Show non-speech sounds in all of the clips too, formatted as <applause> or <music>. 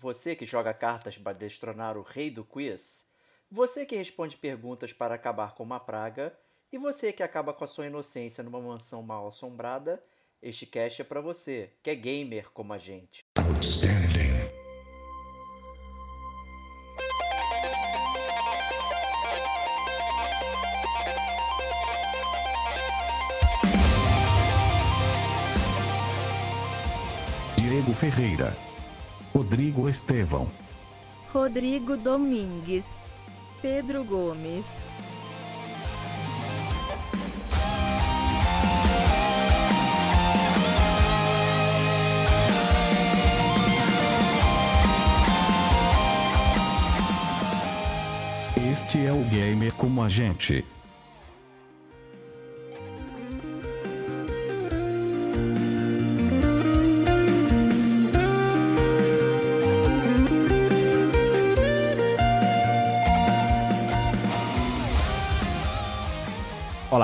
Você que joga cartas para destronar o rei do quiz? Você que responde perguntas para acabar com uma praga? E você que acaba com a sua inocência numa mansão mal assombrada? Este cast é para você, que é gamer como a gente. Outstanding. Diego Ferreira. Rodrigo Estevão. Rodrigo Domingues. Pedro Gomes. Este é o Gamer como a gente.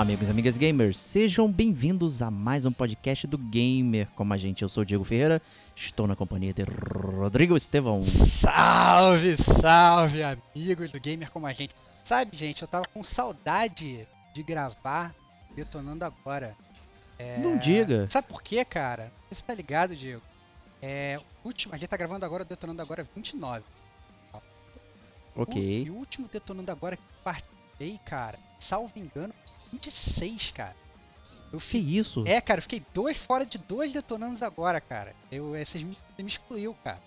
Amigos e amigas gamers, sejam bem-vindos a mais um podcast do Gamer como a gente. Eu sou o Diego Ferreira, estou na companhia de Rodrigo Estevão. Salve, salve, amigos do Gamer como a gente. Sabe, gente, eu tava com saudade de gravar Detonando Agora. É... Não diga. Sabe por quê, cara? Você tá ligado, Diego? É, último, a gente tá gravando agora Detonando Agora 29. Ok. O, o último Detonando Agora que participei, cara, salvo engano, 26, cara. Eu que isso? É, cara, eu fiquei dois fora de dois detonandos agora, cara. Eu, é, você me, me excluiu, cara.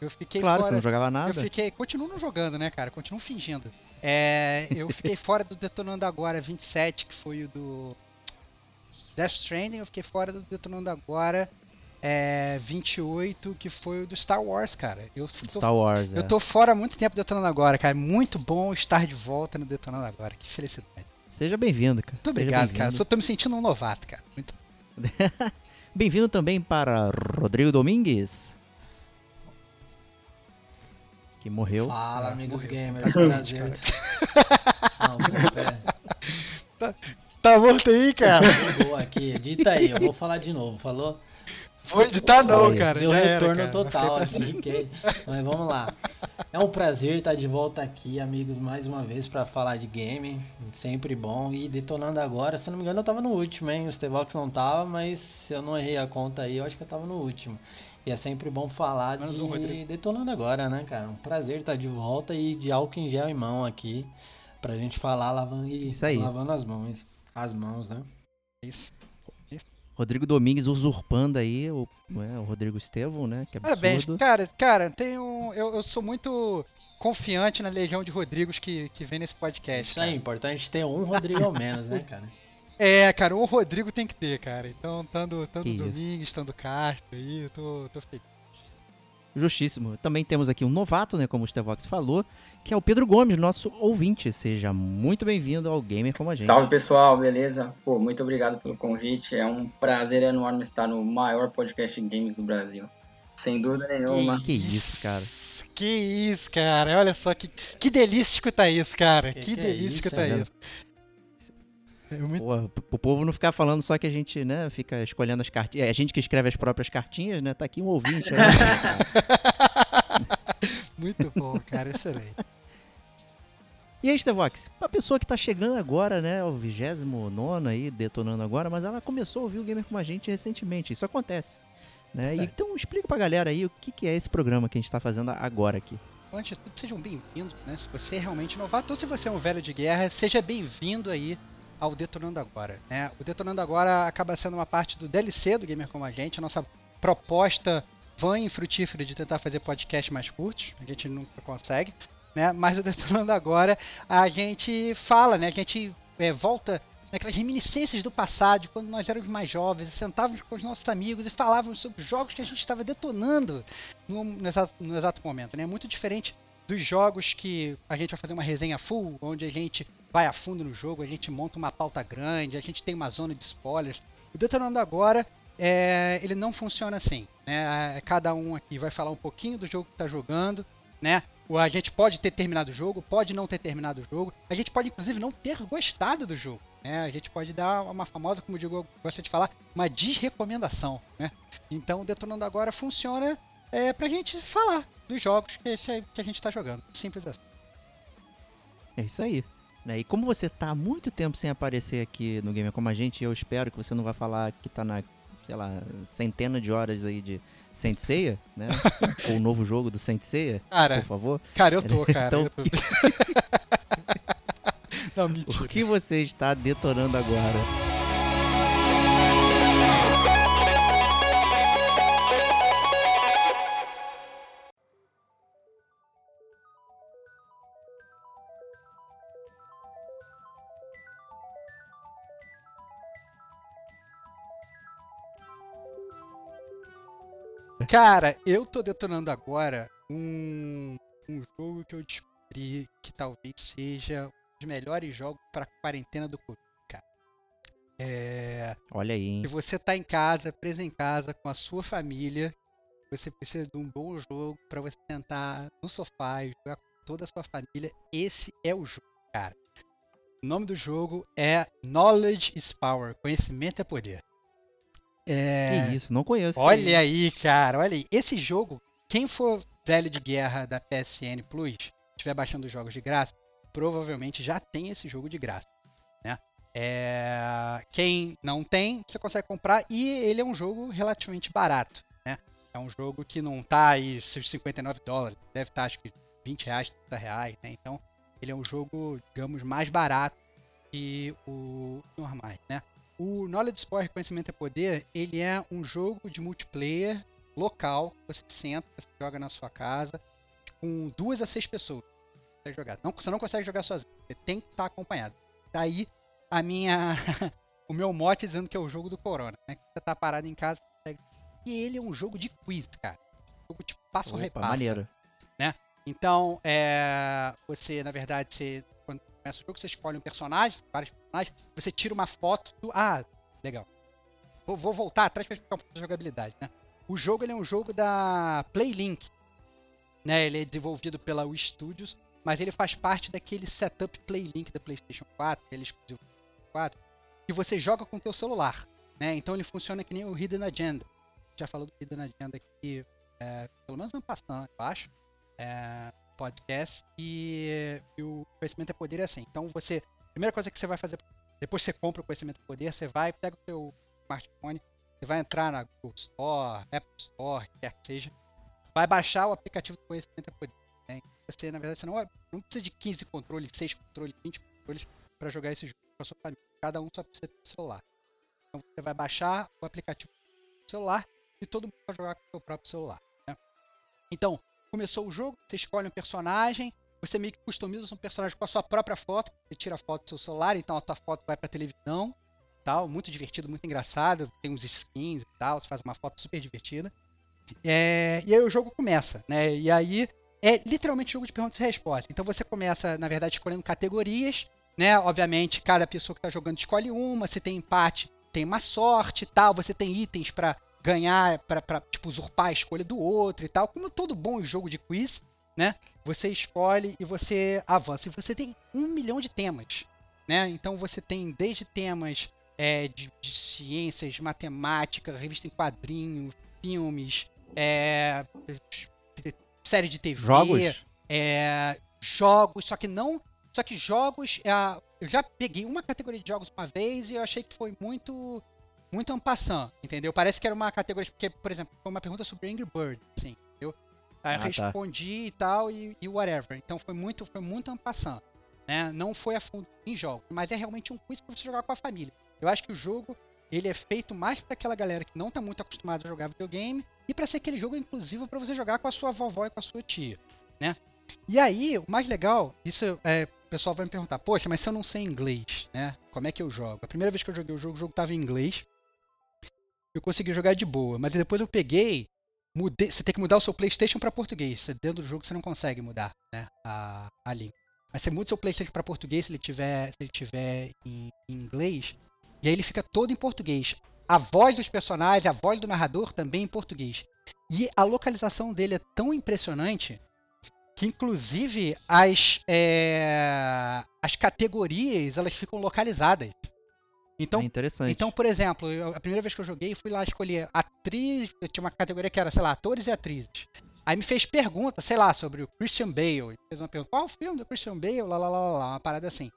Eu fiquei claro, fora, você não jogava nada. Eu fiquei. Continuo não jogando, né, cara? Continuo fingindo. É, eu fiquei <laughs> fora do Detonando Agora 27, que foi o do Death Stranding. Eu fiquei fora do Detonando Agora é, 28, que foi o do Star Wars, cara. Eu tô, Star Wars, Eu é. tô fora há muito tempo do Detonando Agora, cara. Muito bom estar de volta no Detonando Agora. Que felicidade. Seja bem-vindo, cara. Muito obrigado, cara. Só tô me sentindo um novato, cara. Muito <laughs> Bem-vindo também para Rodrigo Domingues. Que morreu. Fala, ah, amigos morreu. gamers. Prazer. <laughs> Não, tá, tá morto aí, cara? Boa aqui. Edita aí, eu vou falar de novo. Falou? Vou editar não, cara. Deu retorno era, total <laughs> aqui. Que... Mas vamos lá. É um prazer estar de volta aqui, amigos, mais uma vez para falar de game. Sempre bom. E detonando agora, se eu não me engano, eu tava no último, hein? O Stevox não tava, mas se eu não errei a conta aí, eu acho que eu tava no último. E é sempre bom falar Menos de um, detonando agora, né, cara? Um prazer estar de volta e de álcool em gel em mão aqui. Pra gente falar lavando, e, lavando as mãos. As mãos, né? Isso. Rodrigo Domingues usurpando aí o, é, o Rodrigo Estevão, né? Que absurdo. Parabéns, cara, cara, tenho, eu, eu sou muito confiante na legião de Rodrigos que, que vem nesse podcast. Isso aí, importante ter um Rodrigo ao menos, né, cara? <laughs> É, cara, um Rodrigo tem que ter, cara. Então, tanto, tanto Domingues, tanto Castro aí, eu tô, tô feliz. Justíssimo. Também temos aqui um novato, né, como o Stevox falou, que é o Pedro Gomes, nosso ouvinte. Seja muito bem-vindo ao Gamer como a gente. Salve pessoal, beleza? Pô, muito obrigado pelo convite. É um prazer enorme estar no maior podcast de games do Brasil. Sem dúvida nenhuma. Que, que isso, cara. Que isso, cara. Olha só que, que delícia escutar isso, cara. Que, que, que delícia é escutar isso. Pô, o povo não ficar falando só que a gente, né, fica escolhendo as cartinhas. É a gente que escreve as próprias cartinhas, né? Tá aqui um ouvinte. Né? <laughs> Muito bom, cara, excelente. E aí, Stevox, a pessoa que tá chegando agora, né, o 29 aí, detonando agora, mas ela começou a ouvir o Gamer com a gente recentemente, isso acontece. Né? É. Então explica pra galera aí o que, que é esse programa que a gente tá fazendo agora aqui. Antes de tudo, sejam bem-vindos, né? Se você é realmente novato ou se você é um velho de guerra, seja bem-vindo aí ao Detonando Agora. Né? O Detonando Agora acaba sendo uma parte do DLC do Gamer Como a Gente, a nossa proposta vã e frutífera de tentar fazer podcast mais curtos, a gente nunca consegue, né? mas o Detonando Agora a gente fala, né? a gente é, volta naquelas reminiscências do passado, quando nós éramos mais jovens, sentávamos com os nossos amigos e falávamos sobre os jogos que a gente estava detonando no, no, exato, no exato momento. Né? Muito diferente dos jogos que a gente vai fazer uma resenha full, onde a gente vai a fundo no jogo, a gente monta uma pauta grande, a gente tem uma zona de spoilers. O Detonando Agora, é, ele não funciona assim. Né? É, cada um aqui vai falar um pouquinho do jogo que está jogando, né? A gente pode ter terminado o jogo, pode não ter terminado o jogo, a gente pode inclusive não ter gostado do jogo. Né? A gente pode dar uma famosa, como o Diego gosta de falar, uma desrecomendação. Né? Então o Detonando Agora funciona é, pra gente falar dos jogos que, que a gente tá jogando. Simples assim. É isso aí. Né? E como você tá há muito tempo sem aparecer aqui no Gamer Como a Gente, eu espero que você não vai falar que tá na, sei lá, centena de horas aí de Saint Seiya, né? <laughs> Ou o novo jogo do Saint Seiya, por Cara, favor. cara, eu tô, <laughs> cara. Então- eu tô... <laughs> Não, O mentira. que você está detonando agora? Cara, eu tô detonando agora um, um jogo que eu descobri que talvez seja um dos melhores jogos pra quarentena do Covid, cara. É. Olha aí, hein? Se você tá em casa, preso em casa, com a sua família, você precisa de um bom jogo pra você sentar no sofá e jogar com toda a sua família. Esse é o jogo, cara. O nome do jogo é Knowledge is Power. Conhecimento é poder. É... Que isso, não conheço. Olha aí, cara, olha aí. Esse jogo, quem for velho de guerra da PSN Plus, estiver baixando os jogos de graça, provavelmente já tem esse jogo de graça, né? É... Quem não tem, você consegue comprar e ele é um jogo relativamente barato, né? É um jogo que não tá aí seus 59 dólares, deve estar acho que 20 reais, 30 reais, né? Então, ele é um jogo, digamos, mais barato que o normais, né? O Knowledge Power Conhecimento é Poder, ele é um jogo de multiplayer local, você senta, você joga na sua casa, com duas a seis pessoas. Você, jogar. Não, você não consegue jogar sozinho, você tem que estar acompanhado. Daí a minha. <laughs> o meu mote dizendo que é o jogo do Corona, né? Que você tá parado em casa. E ele é um jogo de quiz, cara. Um jogo tipo passo Opa, repassa. maneiro. Então, é, você, na verdade, você, começa o jogo, você escolhe um personagem, vários personagens, você tira uma foto do. Ah, legal. Vou, vou voltar atrás para explicar um pouco da jogabilidade, né? O jogo é um jogo da Playlink. Né? Ele é desenvolvido pela Wii Studios, mas ele faz parte daquele setup Playlink da PlayStation 4, que ele é exclusivo do PlayStation 4, que você joga com o teu celular. Né? Então ele funciona que nem o Hidden Agenda. Já falou do Hidden Agenda aqui, é, pelo menos ano passado, eu acho é, podcast e, e o conhecimento é poder é assim. Então você, primeira coisa que você vai fazer depois você compra o conhecimento é poder, você vai pega o seu smartphone, você vai entrar na Google Store, Apple Store, quer que seja, vai baixar o aplicativo do conhecimento é poder. né? Você na verdade você não, não precisa de 15 controles, 6 controles, 20 controles para jogar esse jogo com a sua família. Cada um só precisa ter celular. Então você vai baixar o aplicativo do celular e todo mundo vai jogar com o seu próprio celular. né? Então começou o jogo, você escolhe um personagem, você meio que customiza seu personagem com a sua própria foto, você tira a foto do seu celular, então a tua foto vai pra televisão, tal, muito divertido, muito engraçado, tem uns skins e tal, você faz uma foto super divertida. É, e aí o jogo começa, né? E aí é literalmente jogo de perguntas e respostas. Então você começa, na verdade, escolhendo categorias, né? Obviamente, cada pessoa que está jogando escolhe uma, se tem empate, tem uma sorte tal, você tem itens para ganhar, para tipo usurpar a escolha do outro e tal, como todo bom jogo de quiz, né? Você escolhe e você avança. E você tem um milhão de temas, né? Então você tem desde temas é, de, de ciências, matemática, revista em quadrinhos, filmes, é, série de TV, Jogos? é, jogos, só que não. Só que jogos. é, eu já peguei uma categoria de jogos uma vez e eu achei que foi muito. Muito ampassant, entendeu? Parece que era uma categoria. Porque, por exemplo, foi uma pergunta sobre Angry Bird, assim, eu Ah, tá. respondi e tal, e, e whatever. Então foi muito, foi muito ampassant. Né? Não foi a fundo em jogos, mas é realmente um quiz pra você jogar com a família. Eu acho que o jogo ele é feito mais para aquela galera que não tá muito acostumada a jogar videogame e para ser aquele jogo inclusivo para você jogar com a sua vovó e com a sua tia, né? E aí, o mais legal, isso é, o pessoal vai me perguntar, poxa, mas se eu não sei inglês, né? Como é que eu jogo? A primeira vez que eu joguei o jogo, o jogo tava em inglês. Eu consegui jogar de boa, mas depois eu peguei, mudei, você tem que mudar o seu PlayStation para português. Dentro do jogo você não consegue mudar, né, a, a língua. Mas você muda o seu PlayStation para português se ele tiver, se ele tiver em, em inglês, e aí ele fica todo em português. A voz dos personagens, a voz do narrador também em português. E a localização dele é tão impressionante que inclusive as, é, as categorias elas ficam localizadas. Então, é interessante. então, por exemplo, eu- a primeira vez que eu joguei, fui lá escolher atriz. Eu tinha uma categoria que era, sei lá, atores e atrizes. Aí me fez pergunta, sei lá, sobre o Christian Bale. Fez uma pergunta: qual o filme do Christian Bale? Lá, lá, lá, lá, uma parada assim.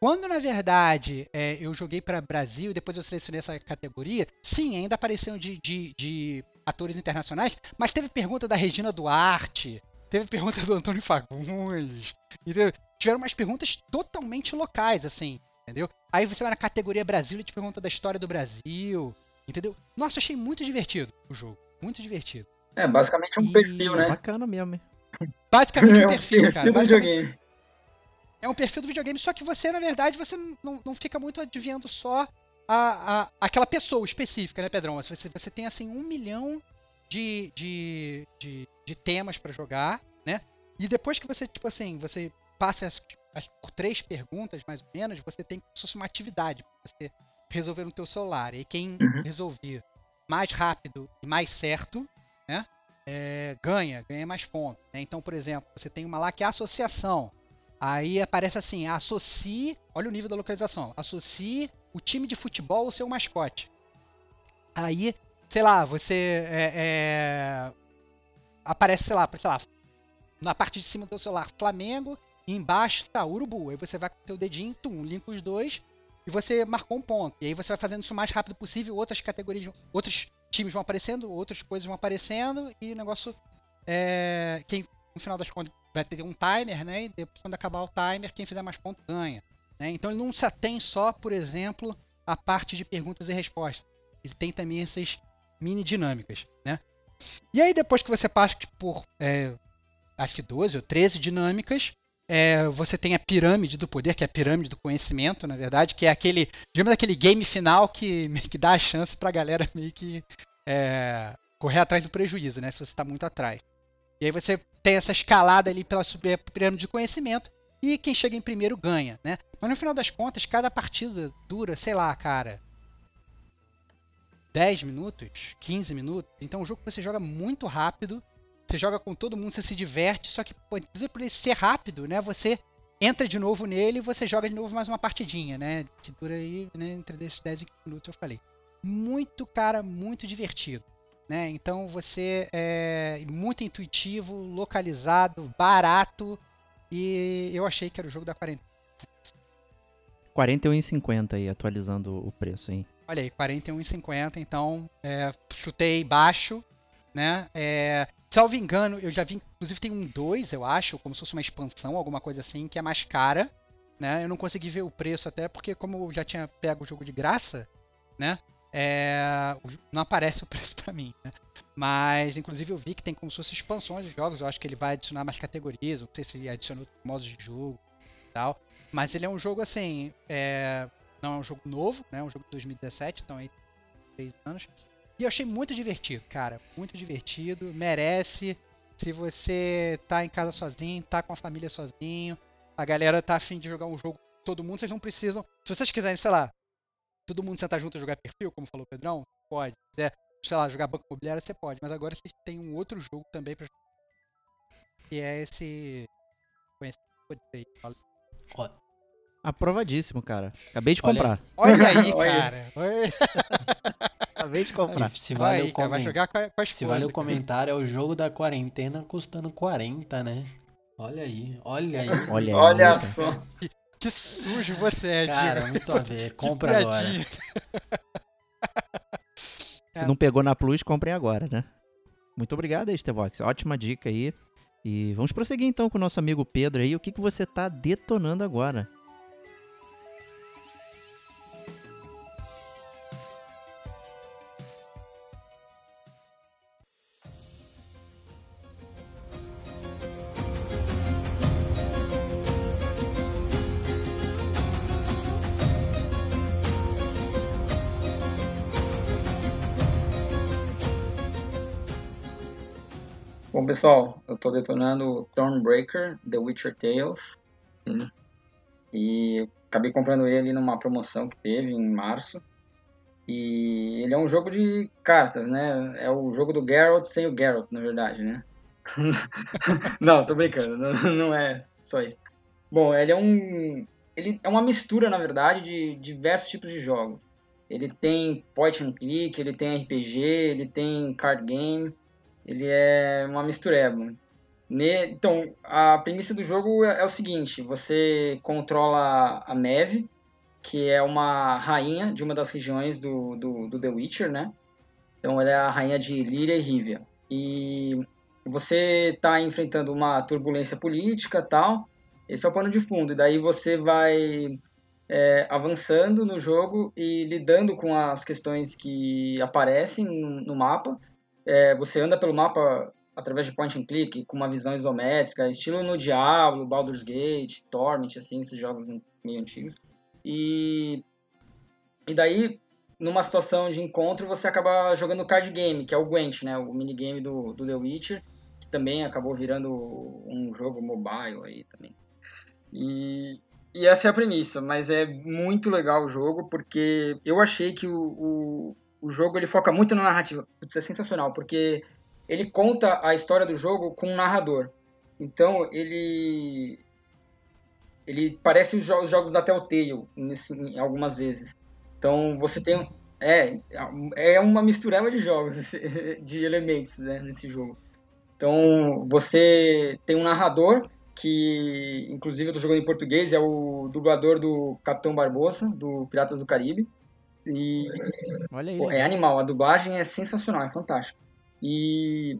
Quando, na verdade, é, eu joguei para Brasil e depois eu selecionei essa categoria, sim, ainda apareceram de, de, de atores internacionais, mas teve pergunta da Regina Duarte, teve pergunta do Antônio Fagundes, entendeu? Tiveram umas perguntas totalmente locais, assim, entendeu? Aí você vai na categoria Brasil e te pergunta da história do Brasil, entendeu? Nossa, achei muito divertido o jogo, muito divertido. É basicamente um E- perfil, né? Bacana mesmo, hein? Basicamente <laughs> É um perfil, perfil cara. do basicamente- videogame. É um perfil do videogame, só que você, na verdade, você não, não fica muito adivinhando só a, a- aquela pessoa específica, né, Pedrão? Você, você tem, assim, um milhão de, de, de, de temas pra jogar, né? E depois que você, tipo assim, você passa as, as por três perguntas, mais ou menos, você tem como se fosse uma atividade pra você resolver no teu celular. E quem Uhum. resolver mais rápido e mais certo, né? é, ganha, ganha mais pontos. né? Então, por exemplo, você tem uma lá que é associação. Aí aparece assim, associe, olha o nível da localização, associe o time de futebol ao seu mascote. Aí, sei lá, você é, é, aparece, sei lá, sei lá, na parte de cima do seu celular, Flamengo, embaixo tá Urubu. Aí você vai com o dedinho, tum, linka os dois, e você marcou um ponto. E aí você vai fazendo isso o mais rápido possível, outras categorias, outros times vão aparecendo, outras coisas vão aparecendo, e o negócio é. Quem, no final das contas, vai ter um timer, né? E depois, quando acabar o timer, quem fizer mais pontos ganha. né? Então ele não se atém só, por exemplo, à parte de perguntas e respostas. Ele tem também essas mini dinâmicas, né? E aí depois que você passa por é, acho que 12 ou 13 dinâmicas, é, você tem a pirâmide do poder, que é a pirâmide do conhecimento, na verdade, que é aquele, digamos, aquele game final que, <laughs> que dá a chance pra galera meio que é, correr atrás do prejuízo, né? Se você está muito atrás. E aí você tem essa escalada ali pela a pirâmide de conhecimento e quem chega em primeiro ganha, né? Mas no final das contas, cada partida dura, sei lá, cara, 10 minutos, 15 minutos. Então é um jogo que você joga muito rápido, você joga com todo mundo, você se diverte, só que, pô, inclusive por ele ser rápido, né? Você entra de novo nele e você joga de novo mais uma partidinha, né? Que dura aí, né, entre desses 10 e 15 minutos, eu falei. Muito, cara, muito divertido. Né? Então você é muito intuitivo, localizado, barato e eu achei que era o jogo da quarentena. 41,50 aí, atualizando o preço, hein? Olha aí, 41,50, então é, chutei baixo, né? É, salvo engano, eu já vi, inclusive tem um 2, eu acho, como se fosse uma expansão, alguma coisa assim, que é mais cara, né? Eu não consegui ver o preço até porque como eu já tinha pego o jogo de graça, né? É, não aparece o <laughs> preço pra mim, né? Mas, inclusive, eu vi que tem como se fosse expansões de jogos. Eu acho que ele vai adicionar mais categorias. Não sei se adicionou modos de jogo e tal. Mas ele é um jogo assim. É, não é um jogo novo, né? É um jogo de 2017, então aí três anos. E eu achei muito divertido, cara. Muito divertido. Merece. Se você tá em casa sozinho, tá com a família sozinho, a galera tá afim de jogar um jogo todo mundo, vocês não precisam. Se vocês quiserem, sei lá, todo mundo sentar junto e jogar perfil, como falou o Pedrão, pode. Se sei lá, jogar banco imobiliário, você pode. Mas agora vocês têm um outro jogo também pra que é esse. Aprovadíssimo, cara. Acabei de Olha comprar. <laughs> Olha aí, Olha. cara. Olha. <laughs> Acabei de comprar. Aí, se Vai, vale, aí, o, cara, vai comen- jogar com, a, com se vale o comentário, é o jogo da quarentena custando 40, né? Olha aí, olha aí. Olha aí. Olha cara. só. Que sujo você é, Cara, muito a ver. <laughs> Que Compra agora. <laughs> Se não pegou na Plus, comprem agora, né? Muito obrigado aí, Stevox. Ótima dica aí. E vamos prosseguir então com o nosso amigo Pedro aí. O que, que você tá detonando agora? Bom, pessoal, eu tô detonando Thornbreaker, The Witcher Tales. né? E acabei comprando ele numa promoção que teve em março. E ele é um jogo de cartas, né? É o jogo do Geralt sem o Geralt, na verdade, né? <laughs> não, tô brincando, não, não é só isso. Bom, ele é um ele é uma mistura, na verdade, de diversos tipos de jogos. Ele tem point and click, ele tem RPG, ele tem card game, ele é uma mistureba. Então, a premissa do jogo é, é o seguinte: você controla a neve, que é uma rainha de uma das regiões do, do, do The Witcher, né? Então, ela é a rainha de Lyria e Rivia. E você está enfrentando uma turbulência política tal. Esse é o pano de fundo. E daí você vai é, avançando no jogo e lidando com as questões que aparecem no, no mapa. É, você anda pelo mapa através de point and click, com uma visão isométrica, estilo no Diablo, Baldur's Gate, Torment, assim, esses jogos meio antigos. E, e daí, numa situação de encontro, você acaba jogando card game, que é o Gwent, né, o minigame do, do The Witcher, que também acabou virando um jogo mobile aí também. E, e essa é a premissa, mas é muito legal o jogo, porque eu achei que o, o, o jogo ele foca muito na narrativa. Putz, é sensacional, porque ele conta a história do jogo com um narrador. Então, ele ele parece os jogos, os jogos da Telltale nesse, algumas vezes. Então, você tem é é uma mistureba de jogos, <laughs> de elementos, né, nesse jogo. Então, você tem um narrador que inclusive eu tô jogando em português, é o dublador do Capitão Barbosa, do Piratas do Caribe. E Olha aí. pô, é animal, a dublagem é sensacional, é fantástica. E,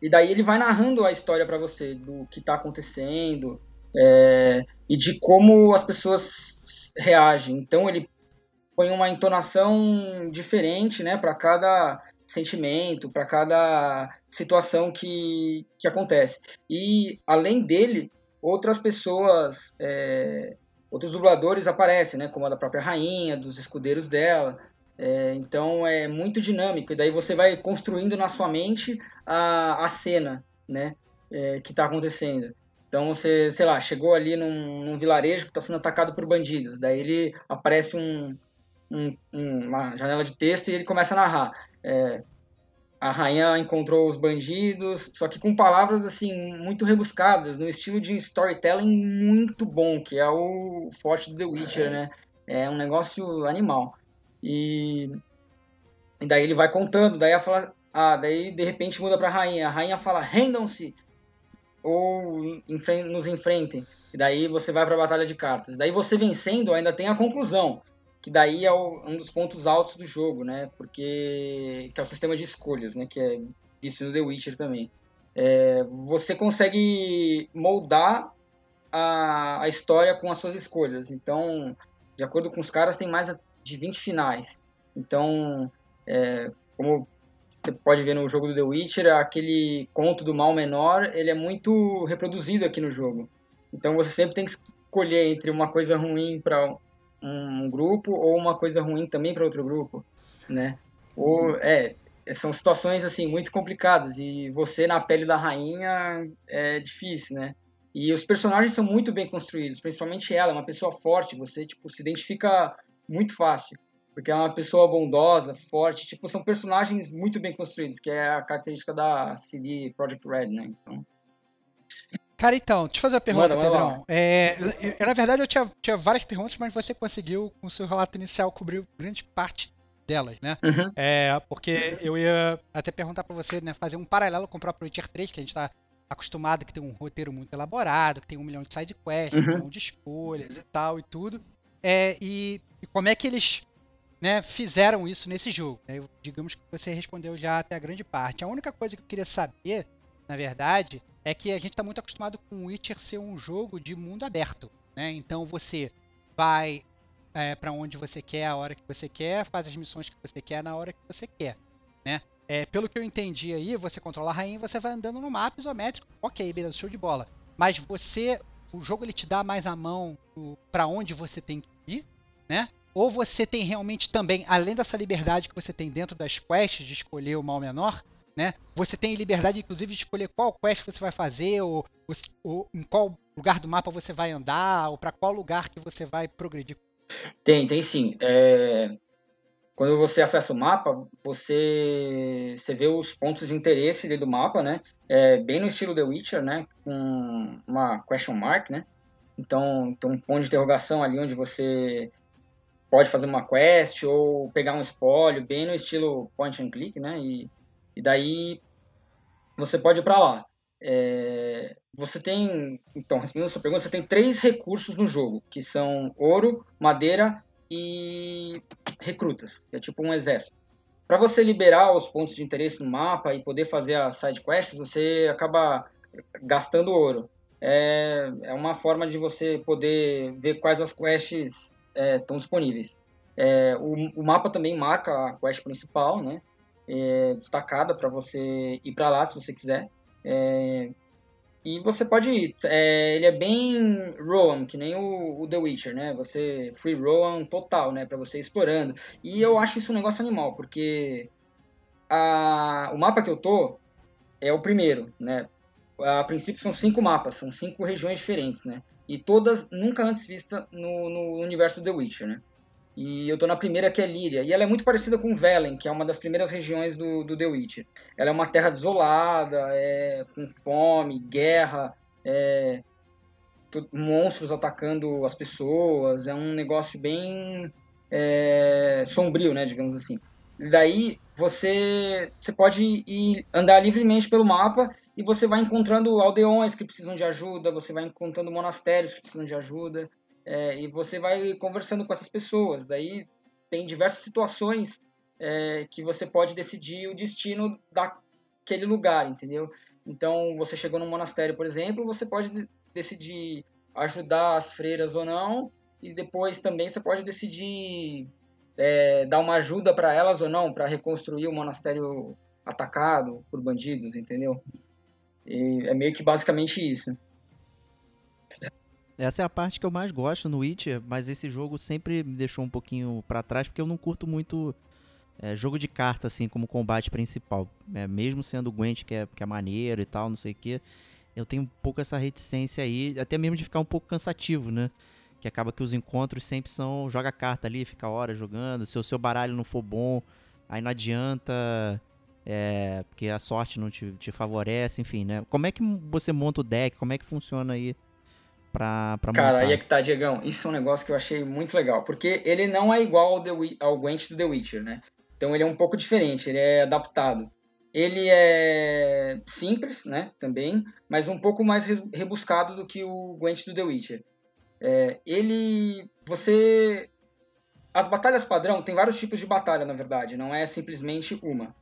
e daí ele vai narrando a história para você do que tá acontecendo é, e de como as pessoas reagem. Então ele põe uma entonação diferente, né, para cada sentimento, para cada situação que, que acontece. E além dele, outras pessoas, é, outros dubladores aparecem, né, como a da própria rainha, dos escudeiros dela. É, então é muito dinâmico e daí você vai construindo na sua mente a, a cena, né, é, que está acontecendo. Então você, sei lá, chegou ali num, num vilarejo que está sendo atacado por bandidos. Daí ele aparece um, um, uma janela de texto e ele começa a narrar. É, a rainha encontrou os bandidos, só que com palavras assim muito rebuscadas, no estilo de storytelling muito bom, que é o forte do The Witcher, né? É um negócio animal. E, e daí ele vai contando, daí fala, ah, daí de repente muda para a rainha. A rainha fala: "Rendam-se ou nos enfrentem". E daí você vai para a batalha de cartas. Daí você vencendo ainda tem a conclusão que daí é o- um dos pontos altos do jogo, né? Porque que é o sistema de escolhas, né? Que é isso no The Witcher também. É, você consegue moldar a, a história com as suas escolhas. Então, de acordo com os caras, tem mais de 20 finais. Então, é, como você pode ver no jogo do The Witcher, aquele conto do mal menor, ele é muito reproduzido aqui no jogo. Então, você sempre tem que escolher entre uma coisa ruim para um grupo ou uma coisa ruim também para outro grupo, né? Ou é, são situações assim muito complicadas e você na pele da rainha é difícil, né? E os personagens são muito bem construídos, principalmente ela, é uma pessoa forte, você tipo se identifica muito fácil, porque ela é uma pessoa bondosa, forte, tipo são personagens muito bem construídos, que é a característica da CD Projekt Red, né? Então, Cara, então, deixa eu fazer uma pergunta, lá. Pedrão. É, eu- eu- na verdade, eu tinha, tinha várias perguntas, mas você conseguiu, com o seu relato inicial, cobrir grande parte delas, né? Uhum. É, porque eu ia até perguntar pra você, né, fazer um paralelo com o próprio Witcher 3, que a gente tá acostumado, que tem um roteiro muito elaborado, que tem um milhão de side quests, um Uhum. milhão de escolhas e tal e tudo. É, e, e como é que eles né, fizeram isso nesse jogo? né? Eu- digamos que você respondeu já até a grande parte. A única coisa que eu queria saber, na verdade, é que a gente está muito acostumado com o Witcher ser um jogo de mundo aberto, né? Então você vai é, para onde você quer, a hora que você quer, faz as missões que você quer na hora que você quer, né? É, pelo que eu entendi aí, você controla a rainha você vai andando no mapa isométrico. Ok, beleza, show de bola. Mas você, o jogo ele te dá mais a mão para onde você tem que ir, né? Ou você tem realmente também, além dessa liberdade que você tem dentro das quests de escolher o mal menor, né? Você tem liberdade, inclusive, de escolher qual quest você vai fazer, ou, ou- em qual lugar do mapa você vai andar, ou para qual lugar que você vai progredir. Tem, tem sim. É, Quando você acessa o mapa, você, você vê os pontos de interesse do mapa, né? É, bem no estilo The Witcher, né? Com uma question mark, né? Então, tem um ponto de interrogação ali onde você pode fazer uma quest ou pegar um espólio, bem no estilo point and click, né? E, e daí você pode ir para lá. É, você tem, então, respondendo a sua pergunta, você tem três recursos no jogo, que são ouro, madeira e recrutas, que é tipo um exército. Para você liberar os pontos de interesse no mapa e poder fazer as side quests, você acaba gastando ouro. É, é uma forma de você poder ver quais as quests estão é, disponíveis. É, o, o, mapa também marca a quest principal, né? É, destacada para você ir para lá se você quiser. É, e você pode ir. É, ele é bem roam, que nem o, o, The Witcher, né? Você free roam total, né? Para você ir explorando. E eu acho isso um negócio animal, porque a, o mapa que eu tô é o primeiro, né? A princípio são cinco mapas, são cinco regiões diferentes, né? E todas nunca antes vistas no, no universo The Witcher, né? E eu tô na primeira, que é Líria. E ela é muito parecida com Velen, que é uma das primeiras regiões do, do The Witcher. Ela é uma terra desolada, é, com fome, guerra, é, monstros atacando as pessoas. É um negócio bem é, sombrio, né, digamos assim. E daí você, você pode ir andar livremente pelo mapa e você vai encontrando aldeões que precisam de ajuda, você vai encontrando monastérios que precisam de ajuda. É, e você vai conversando com essas pessoas. Daí tem diversas situações é, que você pode decidir o destino daquele lugar, entendeu? Então, você chegou num monastério, por exemplo, você pode decidir ajudar as freiras ou não, e depois também você pode decidir é, dar uma ajuda para elas ou não, para reconstruir o monastério atacado por bandidos, entendeu? E é meio que basicamente isso. Essa é a parte que eu mais gosto no Witcher, mas esse jogo sempre me deixou um pouquinho para trás, porque eu não curto muito é, jogo de carta, assim, como combate principal. É, mesmo sendo o Gwent, que é, que é maneiro e tal, não sei o que, eu tenho um pouco essa reticência aí, até mesmo de ficar um pouco cansativo, né? Que acaba que os encontros sempre são joga carta ali, fica horas jogando, se o seu baralho não for bom, aí não adianta, é, porque a sorte não te, te favorece, enfim, né? Como é que você monta o deck, como é que funciona aí pra, pra Cara, montar. aí é que tá, Diegão. Isso é um negócio que eu achei muito legal. Porque ele não é igual ao, The, ao Gwent do The Witcher, né? Então ele é um pouco diferente, ele é adaptado. Ele é simples, né, também, mas um pouco mais rebuscado do que o Gwent do The Witcher. É, ele, você, as batalhas padrão tem vários tipos de batalha, na verdade, não é simplesmente uma.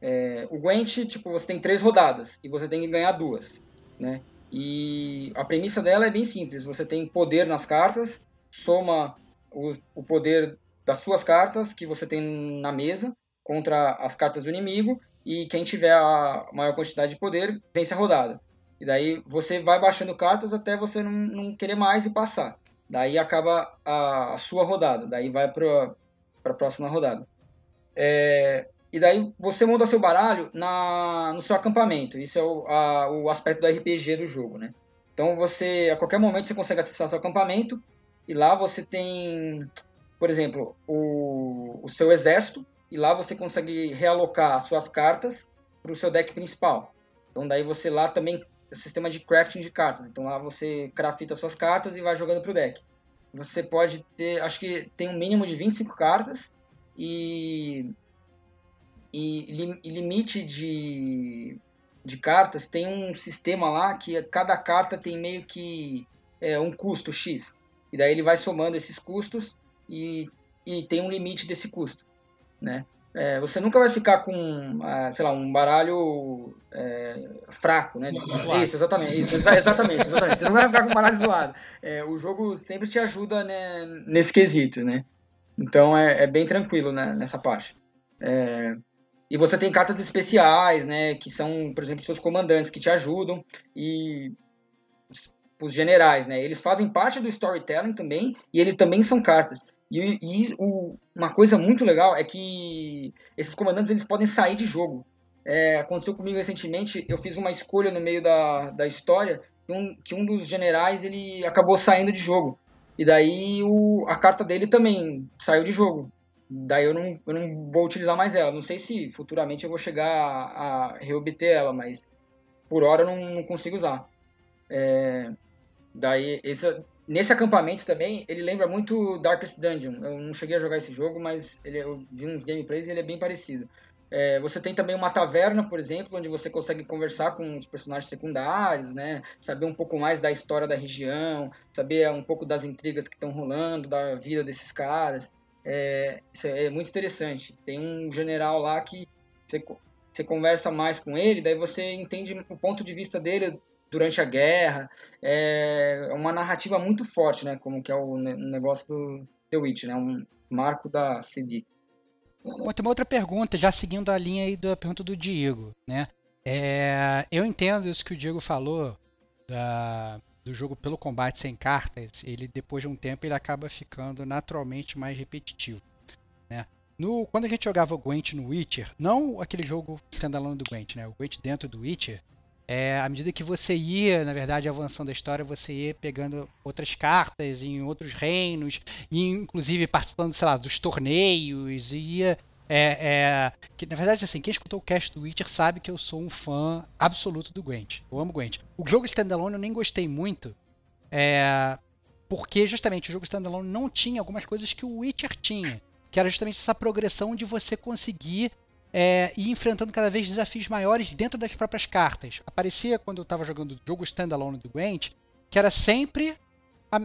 É, o Gwent, tipo, você tem três rodadas e você tem que ganhar duas, né? E a premissa dela é bem simples: você tem poder nas cartas, soma o, o poder das suas cartas que você tem na mesa contra as cartas do inimigo, e quem tiver a maior quantidade de poder vence a rodada. E daí você vai baixando cartas até você não, não querer mais e passar. Daí acaba a, a sua rodada, daí vai para a próxima rodada. É, e daí você monta seu baralho na, no seu acampamento. Isso é o, a, o aspecto do RPG do jogo, né? Então você, a qualquer momento, você consegue acessar seu acampamento e lá você tem, por exemplo, o, o seu exército e lá você consegue realocar suas cartas para o seu deck principal. Então daí você lá também o sistema de crafting de cartas. Então lá você crafta suas cartas e vai jogando para o deck. Você pode ter, acho que tem um mínimo de 25 cartas e e, e limite de, de cartas, tem um sistema lá que cada carta tem meio que é, um custo X. E daí ele vai somando esses custos e, e tem um limite desse custo, né? É, você nunca vai ficar com, ah, sei lá, um baralho é, fraco, né? Isso, exatamente, isso, exatamente, exatamente. Você não vai ficar com um baralho zoado. É, o jogo sempre te ajuda né, nesse quesito, né? Então é, é bem tranquilo né, nessa parte. E você tem cartas especiais, né? Que são, por exemplo, seus comandantes que te ajudam. E os generais, né? Eles fazem parte do storytelling também. E eles também são cartas. E, e o, uma coisa muito legal é que esses comandantes eles podem sair de jogo. É, aconteceu comigo recentemente. Eu fiz uma escolha no meio da, da história que um, que um dos generais ele acabou saindo de jogo. E daí o, a carta dele também saiu de jogo daí eu não, eu não vou utilizar mais ela. Não sei se futuramente eu vou chegar a, a reobter ela, mas por hora eu não, não consigo usar. É, daí esse, nesse acampamento também, ele lembra muito Darkest Dungeon. Eu não cheguei a jogar esse jogo, mas ele, eu vi uns gameplays e ele é bem parecido. É, você tem também uma taverna, por exemplo, onde você consegue conversar com os personagens secundários, né? Saber um pouco mais da história da região, saber um pouco das intrigas que estão rolando, da vida desses caras. É, é muito interessante. Tem um general lá que você, você conversa mais com ele, daí você entende o ponto de vista dele durante a guerra. É uma narrativa muito forte, né? Como que é o negócio do The Witch, né? Um marco da CD. Bom, tem uma outra pergunta, já seguindo a linha aí da pergunta do Diego, né? É, eu entendo isso que o Diego falou da, do jogo pelo combate sem cartas. Ele depois de um tempo ele acaba ficando naturalmente mais repetitivo, né? No, quando a gente jogava o Gwent no Witcher, não aquele jogo standalone do Gwent, né? O Gwent dentro do Witcher, é, à medida que você ia, na verdade, avançando a história, você ia pegando outras cartas em outros reinos, e inclusive participando, sei lá, dos torneios, e ia. É, é, que, na verdade, assim, quem escutou o cast do Witcher sabe que eu sou um fã absoluto do Gwent. Eu amo Gwent. O jogo standalone eu nem gostei muito, é, porque justamente o jogo standalone não tinha algumas coisas que o Witcher tinha, que era justamente essa progressão de você conseguir é, e enfrentando cada vez desafios maiores dentro das próprias cartas. Aparecia quando eu estava jogando o jogo standalone do Gwent, que era sempre a,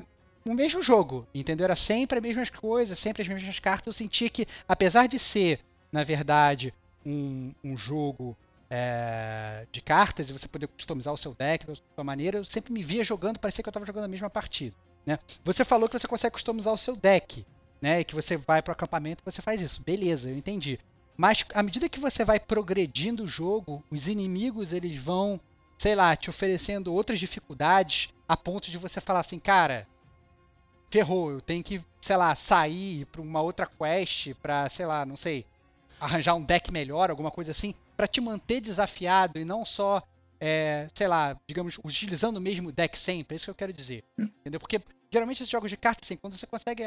o mesmo jogo, entendeu? Era sempre as mesmas coisas, sempre as mesmas cartas. Eu sentia que, apesar de ser, na verdade, um, um jogo é, de cartas e você poder customizar o seu deck da sua maneira, eu sempre me via jogando, parecia que eu estava jogando a mesma partida. Né? Você falou que você consegue customizar o seu deck, né? E que você vai para o acampamento e você faz isso. Beleza, eu entendi. Mas à medida que você vai progredindo o jogo, os inimigos eles vão, sei lá, te oferecendo outras dificuldades a ponto de você falar assim, cara, ferrou, eu tenho que, sei lá, sair para uma outra quest para, sei lá, não sei, arranjar um deck melhor, alguma coisa assim, para te manter desafiado e não só, é, sei lá, digamos, utilizando o mesmo deck sempre. É isso que eu quero dizer, entendeu? Porque geralmente esses jogos de cartas, assim, quando você consegue,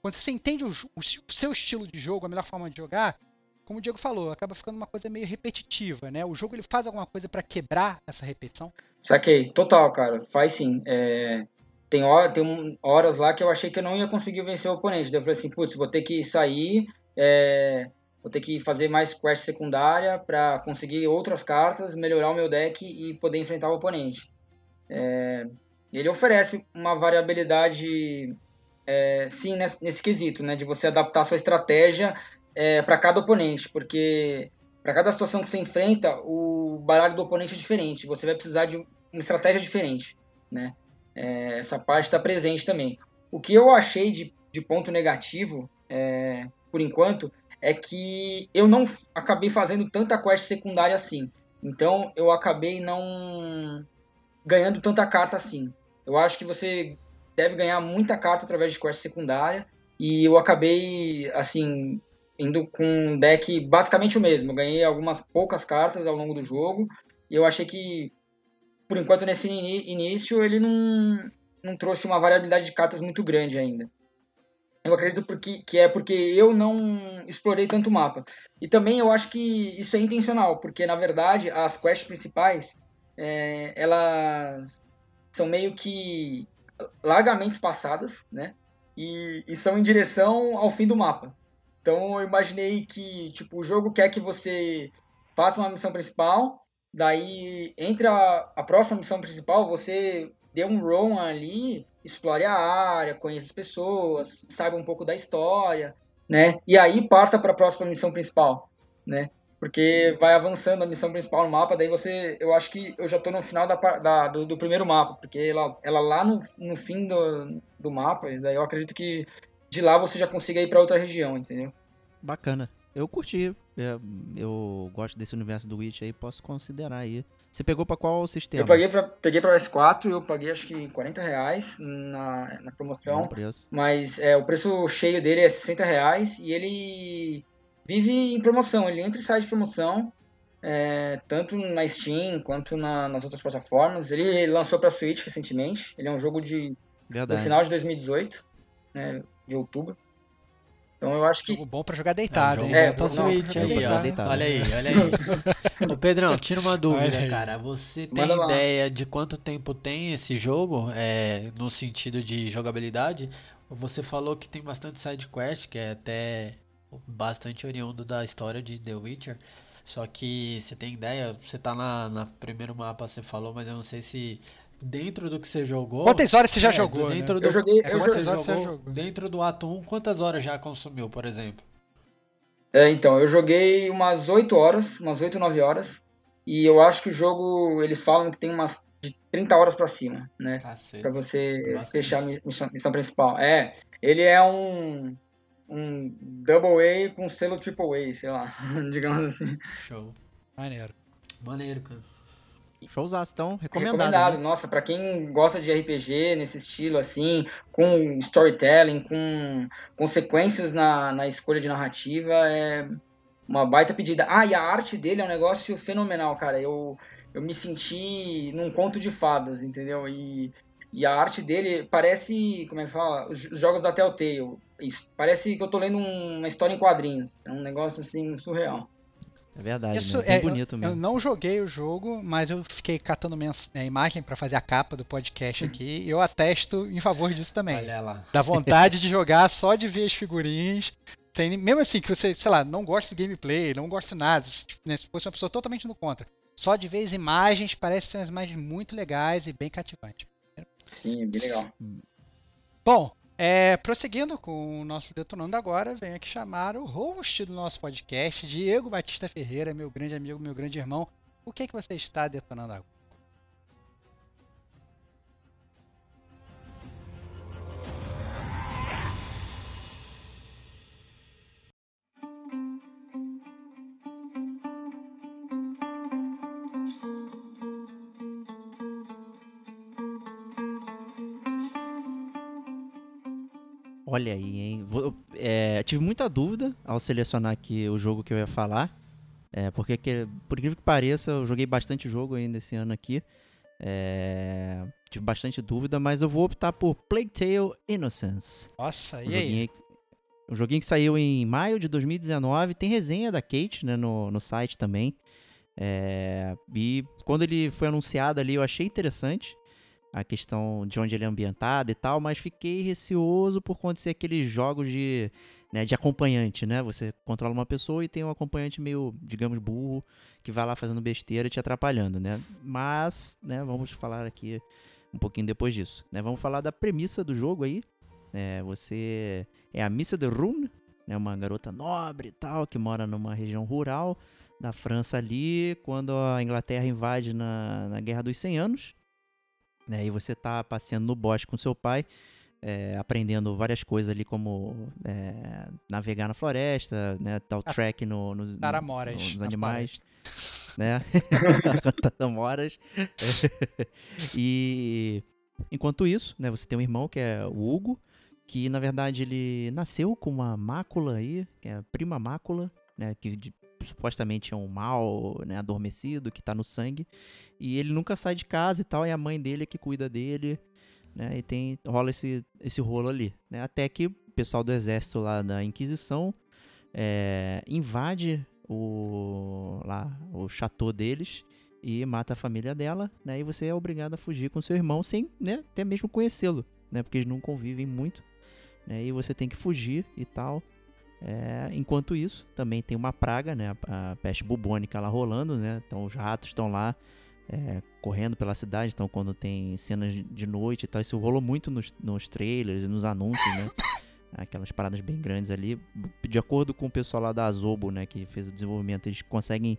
quando você entende o, o, seu estilo de jogo, a melhor forma de jogar, como o Diego falou, acaba ficando uma coisa meio repetitiva, né? O jogo ele faz alguma coisa para quebrar essa repetição? Saquei, total, cara. Faz sim. É... Tem, hora, tem horas lá que eu achei que eu não ia conseguir vencer o oponente. Daí eu falei assim, putz, vou ter que sair, é... vou ter que fazer mais quest secundária para conseguir outras cartas, melhorar o meu deck e poder enfrentar o oponente. É... Ele oferece uma variabilidade, é... sim, nesse, nesse quesito, né? De você adaptar sua estratégia é, para cada oponente, porque para cada situação que você enfrenta, o baralho do oponente é diferente. Você vai precisar de uma estratégia diferente, né? É, essa parte está presente também. O que eu achei de, de ponto negativo, é, por enquanto, é que eu não acabei fazendo tanta quest secundária assim. Então eu acabei não ganhando tanta carta assim. Eu acho que você deve ganhar muita carta através de quest secundária. E eu acabei, assim, indo com um deck basicamente o mesmo. Eu ganhei algumas poucas cartas ao longo do jogo e eu achei que, por enquanto, nesse início, ele não, não trouxe uma variabilidade de cartas muito grande ainda. Eu acredito porque, que é porque eu não explorei tanto o mapa. E também eu acho que isso é intencional, porque na verdade as quests principais é, elas são meio que largamente espaçadas, né? E, e são em direção ao fim do mapa. Então eu imaginei que, tipo, o jogo quer que você faça uma missão principal, daí entre a, a próxima missão principal você dê um run ali, explore a área, conheça as pessoas, saiba um pouco da história, né? E aí parta para a próxima missão principal, né? Porque vai avançando a missão principal no mapa, daí você, eu acho que eu já estou no final da, da do, do, primeiro mapa, porque ela, ela lá no, no fim do, do mapa, daí eu acredito que de lá você já consiga ir para outra região, entendeu? Bacana. Eu curti. Eu, eu, gosto desse universo do Witch aí, posso considerar aí. Você pegou para qual sistema? Eu paguei pra, peguei pra S4, eu paguei acho que 40 reais na, na promoção. Mas é, o preço cheio dele é 60 reais e ele vive em promoção, ele entra e sai de promoção. É, tanto na Steam quanto na, nas outras plataformas. Ele lançou para Switch recentemente. Ele é um jogo de, do final de 2018 né, de outubro. Então eu acho que Jogo bom pra jogar deitado, é, hein? jogo É, bom pra Switch aí, jogar ó. deitado. Olha aí, olha aí. <laughs> Ô Pedrão, tira uma dúvida, cara. Você tem Manda lá. ideia de quanto tempo tem esse jogo, é, no sentido de jogabilidade? Você falou que tem bastante side quest, que é até bastante oriundo da história de The Witcher. Só que você tem ideia, você tá na, na primeiro mapa, você falou, mas eu não sei se dentro do que você jogou. Quantas horas você já É, jogou, né? Dentro Eu do joguei- é, eu quantas joguei- horas você jogou, jogou? dentro do ato 1, quantas horas já consumiu, por exemplo? É, então, eu joguei umas 8 horas, umas 8, 9 horas. E eu acho que o jogo, eles falam que tem umas de 30 horas pra cima, né? Cacete. Pra você Bastante. fechar a mi- missão, missão principal. É, ele é um um double A com selo triple A, sei lá, <laughs> digamos assim. Show. Maneiro. Maneiro, cara. Showzaço, então, recomendado. Recomendado. né? Nossa, pra quem gosta de RPG nesse estilo assim, com storytelling, com consequências na, na escolha de narrativa, é uma baita pedida. Ah, e a arte dele é um negócio fenomenal, cara. Eu, eu me senti num conto de fadas, entendeu? E, e a arte dele parece, como é que fala? Os os jogos da Telltale. Isso, parece que eu tô lendo um- uma história em quadrinhos. É um negócio assim surreal. É verdade, Isso né? Bem é, bonito eu, mesmo. eu não joguei o jogo, mas eu fiquei catando é, imagem pra fazer a capa do podcast aqui. e eu atesto em favor disso também. Olha lá. Dá vontade de jogar só de ver as figurinhas. Sem, mesmo assim, que você, sei lá, não gosta do gameplay, não gosta de nada. Se, né, se fosse uma pessoa totalmente no contra. Só de ver as imagens, parece ser umas imagens muito legais e bem cativantes. Sim, bem legal. Bom, é, prosseguindo com o nosso Detonando Agora, venho aqui chamar o host do nosso podcast, Diego Batista Ferreira, meu grande amigo, meu grande irmão. O que, que você está detonando agora? Olha aí, hein? Vou- é, tive muita dúvida ao selecionar aqui o jogo que eu ia falar. É, porque, que- por incrível que pareça, eu joguei bastante jogo ainda esse ano aqui. É, tive bastante dúvida, mas eu vou optar por Plague Tale Innocence. Nossa, Um e aí? um joguinho que saiu em maio de 2019. Tem resenha da Kate né, no, no site também. É, e quando ele foi anunciado ali, eu achei interessante a questão de onde ele é ambientado e tal, mas fiquei receoso por conta de ser aqueles jogos de, né, de acompanhante, né? Você controla uma pessoa e tem um acompanhante meio, digamos, burro, que vai lá fazendo besteira e te atrapalhando, né? Mas, né, vamos falar aqui um pouquinho depois disso, né? Vamos falar da premissa do jogo aí. É, você é a Missa de Rune, né, uma garota nobre e tal, que mora numa região rural da França ali, quando a Inglaterra invade na, na Guerra dos 100 Anos. Né, e você tá passeando no bosque com seu pai, é, aprendendo várias coisas ali, como é, navegar na floresta, né, o Ah, track no, no, no- Taramoras. nos animais né? <laughs> <laughs> <laughs> E enquanto isso, né, você tem um irmão que é o Hugo, que na verdade ele nasceu com uma mácula aí, que é a prima mácula, né, que supostamente é um mal, né, adormecido, que tá no sangue, e ele nunca sai de casa e tal, é a mãe dele que cuida dele, né, e tem rola esse esse rolo ali, né, até que o pessoal do exército lá da Inquisição é, invade o lá o chateau deles e mata a família dela, né? E você é obrigado a fugir com seu irmão sem, né, até mesmo conhecê-lo, né? Porque eles não convivem muito, né? E você tem que fugir e tal. É, enquanto isso, também tem uma praga, né? A, peste bubônica lá rolando, né? Então os ratos estão lá é, correndo pela cidade. Então quando tem cenas de- de noite e tal, isso rolou muito nos, nos trailers e nos anúncios, né? Aquelas paradas bem grandes ali. De acordo com o pessoal lá da Azobo, né? Que fez o desenvolvimento, eles conseguem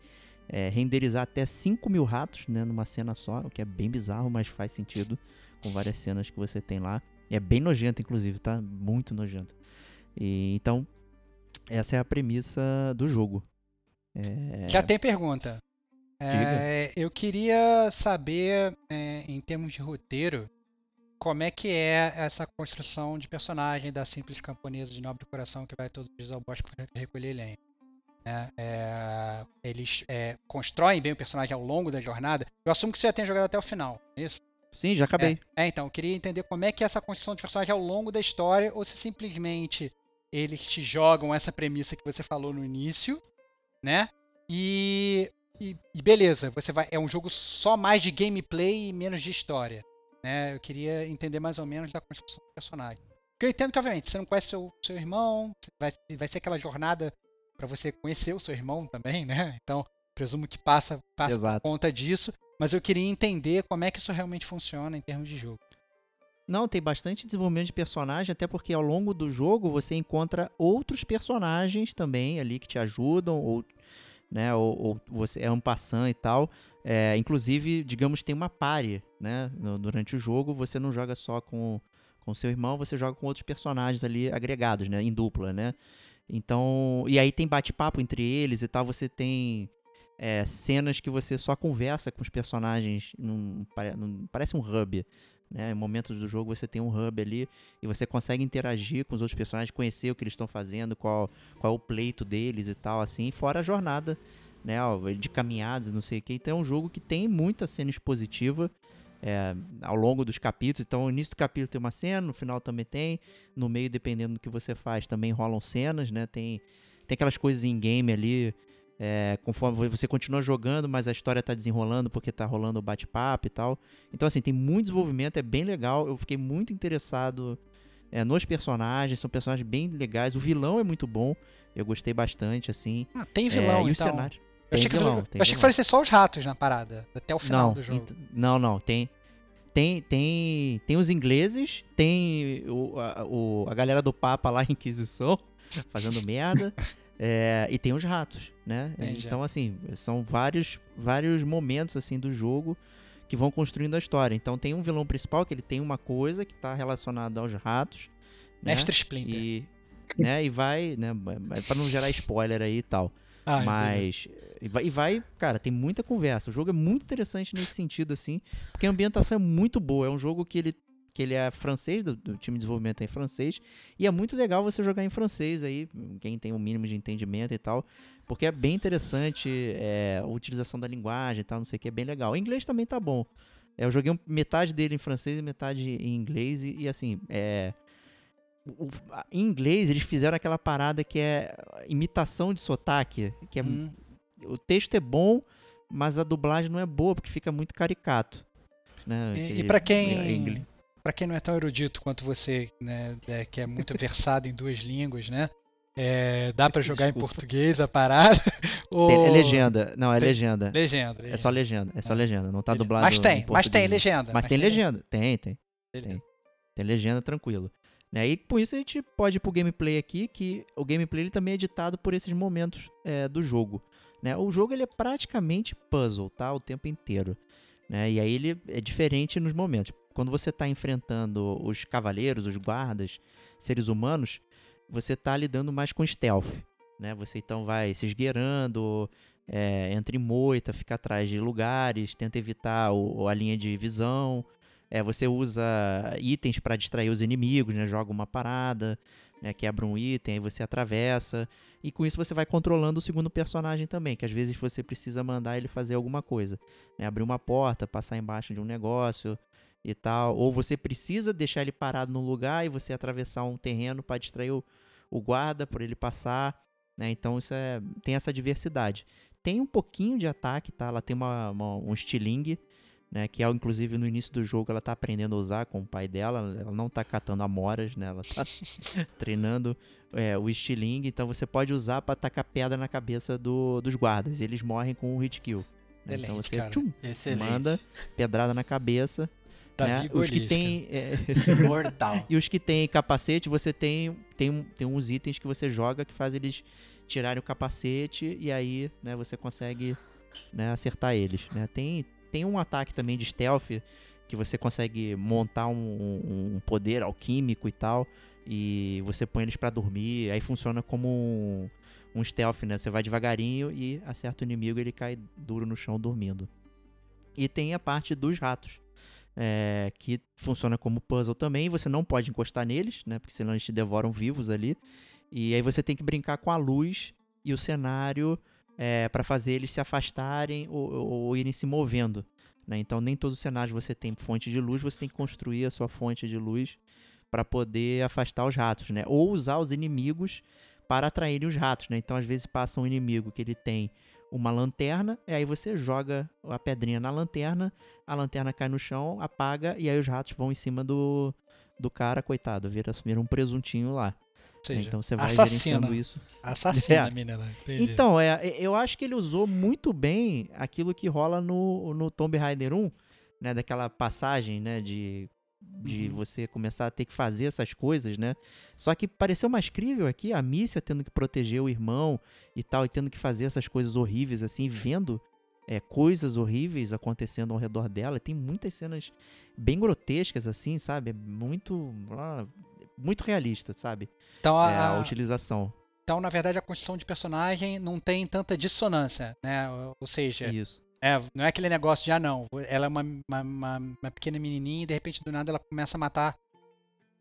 é, renderizar até 5 mil ratos, né? Numa cena só, o que é bem bizarro, mas faz sentido com várias cenas que você tem lá. E é bem nojento, inclusive, tá? Muito nojento. E, então, essa é a premissa do jogo. É, Já tem pergunta. É, eu queria saber, é, em termos de roteiro, como é que é essa construção de personagem da simples camponesa de nobre coração que vai todos os dias ao bosque para recolher lenha. né? É, eles é, constroem bem o personagem ao longo da jornada. Eu assumo que você já tenha jogado até o final, é isso? Sim, já acabei. É, então, eu queria entender como é que é essa construção de personagem ao longo da história, ou se simplesmente eles te jogam essa premissa que você falou no início, né? E, e, e beleza, você vai. É um jogo só mais de gameplay e menos de história. Né? Eu queria entender mais ou menos da construção do personagem. Porque eu entendo que, obviamente, você não conhece seu, seu irmão, vai, vai ser aquela jornada para você conhecer o seu irmão também, né? Então, presumo que passa, passa Exato. por conta disso. Mas eu queria entender como é que isso realmente funciona em termos de jogo. Não, tem bastante desenvolvimento de personagem, até porque ao longo do jogo você encontra outros personagens também ali que te ajudam, ou, né, ou, ou você é um passant e tal. É, inclusive, digamos, tem uma pare, né? durante o jogo, você não joga só com com seu irmão, você joga com outros personagens ali agregados, né? Em dupla, né? Então, e aí tem bate-papo entre eles e tal, você tem é, cenas que você só conversa com os personagens, num, num- parece um hub, né? Em momentos do jogo você tem um hub ali e você consegue interagir com os outros personagens, conhecer o que eles estão fazendo, qual, qual é o pleito deles e tal, assim, fora a jornada, né? De caminhadas não sei o que. Então é um jogo que tem muita cena expositiva é, ao longo dos capítulos. Então, no início do capítulo tem uma cena, no final também tem. No meio, dependendo do que você faz, também rolam cenas, né? Tem, tem aquelas coisas em game ali. É, conforme você continua jogando, mas a história tá desenrolando porque tá rolando o bate-papo e tal. Então, assim, tem muito desenvolvimento, é bem legal. Eu fiquei muito interessado é, nos personagens, são personagens bem legais. O vilão é muito bom, eu gostei bastante, assim. Ah, tem É, vilão, e o então. cenário. Eu achei, Tem que, vilão, eu tem achei que vilão. fosse ser só os ratos na parada, até o final não, do jogo. não, não, tem tem tem tem os ingleses, tem o, a, o- a galera do Papa lá, <laughs> Inquisição, fazendo merda, <laughs> é, e tem os ratos, né? Entendi. Então assim são vários vários momentos assim do jogo que vão construindo a história. Então tem um vilão principal que ele tem uma coisa que está relacionada aos ratos, né? Mestre Splinter. E né, e vai, né, para não gerar spoiler aí e tal. Ah, beleza. Mas. E vai, e vai, cara, tem muita conversa. O jogo é muito interessante nesse sentido, assim, porque a ambientação é muito boa. É um jogo que ele, que ele é francês, do, do time de desenvolvimento é em francês, e é muito legal você jogar em francês aí, quem tem um mínimo de entendimento e tal, porque é bem interessante é, a utilização da linguagem e tal, não sei o que, é bem legal. O inglês também tá bom. É, eu joguei metade dele em francês e metade em inglês, e, e assim, é. o- o- a- Em inglês, eles fizeram aquela parada que é imitação de sotaque, que é Hum, o texto é bom, mas a dublagem não é boa porque fica muito caricato. Né? E, e para é, quem ingle- para quem não é tão erudito quanto você, né, é, que é muito versado em duas línguas, né? é, dá pra jogar em Desculpa. português a parada? <laughs> Ou... É legenda. Não, é Le- legenda. Legenda, É só legenda. É só legenda. Não tá dublado. Mas tem, em mas tem legenda. Mas tem legenda. Tem, tem. Tem. Tem legenda tranquilo. Né? E por isso a gente pode ir pro gameplay aqui, que o gameplay ele também é editado por esses momentos é, do jogo. Né? O jogo ele é praticamente puzzle, tá? O tempo inteiro. Né? E aí ele é diferente nos momentos. Quando você está enfrentando os cavaleiros, os guardas, seres humanos, você está lidando mais com stealth. Né? Você então vai se esgueirando, é, entra em moita, fica atrás de lugares, tenta evitar o- a linha de visão. É, você usa itens para distrair os inimigos, né? Joga uma parada, né? quebra um item, aí você atravessa. E com isso você vai controlando o segundo personagem também, que às vezes você precisa mandar ele fazer alguma coisa. Né? Abrir uma porta, passar embaixo de um negócio e tal. Ou você precisa deixar ele parado num lugar e você atravessar um terreno para distrair o, o guarda, por ele passar. Né? Então isso é, tem essa diversidade. Tem um pouquinho de ataque, tá? Ela tem uma, uma- um estilingue, né? Que é, inclusive, no início do jogo ela tá aprendendo a usar com o pai dela. Ela não tá catando amoras, né? Ela tá <laughs> treinando é, o estilingue. Então você pode usar pra tacar pedra na cabeça do- dos guardas. E eles morrem com um hit kill. né? Então Excelente, você cara. tchum, manda pedrada na cabeça. Davi né? <laughs> <laughs> e Os que tem. é, Mortal. e os que tem capacete, você tem, tem, tem uns itens que você joga que faz eles tirarem o capacete e aí, né, você consegue né, acertar eles, né? Tem, tem um ataque também de stealth que você consegue montar um, um- um poder alquímico e tal e você põe eles pra dormir, aí funciona como um, um stealth, né? Você vai devagarinho e acerta o inimigo ele cai duro no chão dormindo. E tem a parte dos ratos, é, que funciona como puzzle também. Você não pode encostar neles, né? Porque senão eles te devoram vivos ali. E aí você tem que brincar com a luz e o cenário é, para fazer eles se afastarem ou, ou- ou irem se movendo. Né? Então nem todo cenário você tem fonte de luz, você tem que construir a sua fonte de luz para poder afastar os ratos, né? Ou usar os inimigos para atraírem os ratos, né? Então às vezes passa um inimigo que ele tem uma lanterna, e aí você joga a pedrinha na lanterna, a lanterna cai no chão, apaga, e aí os ratos vão em cima do, do cara, coitado, vira, vira um presuntinho lá. Seja, então você vai assassina. gerenciando isso. Assassina É. a menina. Entendi. Então, é, eu acho que ele usou muito bem aquilo que rola no, no Tomb Raider 1, né? Daquela passagem, né? De, de Uhum. você começar a ter que fazer essas coisas, né? Só que pareceu mais crível aqui, a Mícia tendo que proteger o irmão e tal, e tendo que fazer essas coisas horríveis, assim, vendo é, coisas horríveis acontecendo ao redor dela. Tem muitas cenas bem grotescas, assim, sabe? É muito... muito realista, sabe? então, É, a, a utilização. então, na verdade, a construção de personagem não tem tanta dissonância, né? Ou seja, Isso. É, não é aquele negócio de, ah, não, ela é uma, uma, uma- uma pequena menininha e de repente do nada ela começa a matar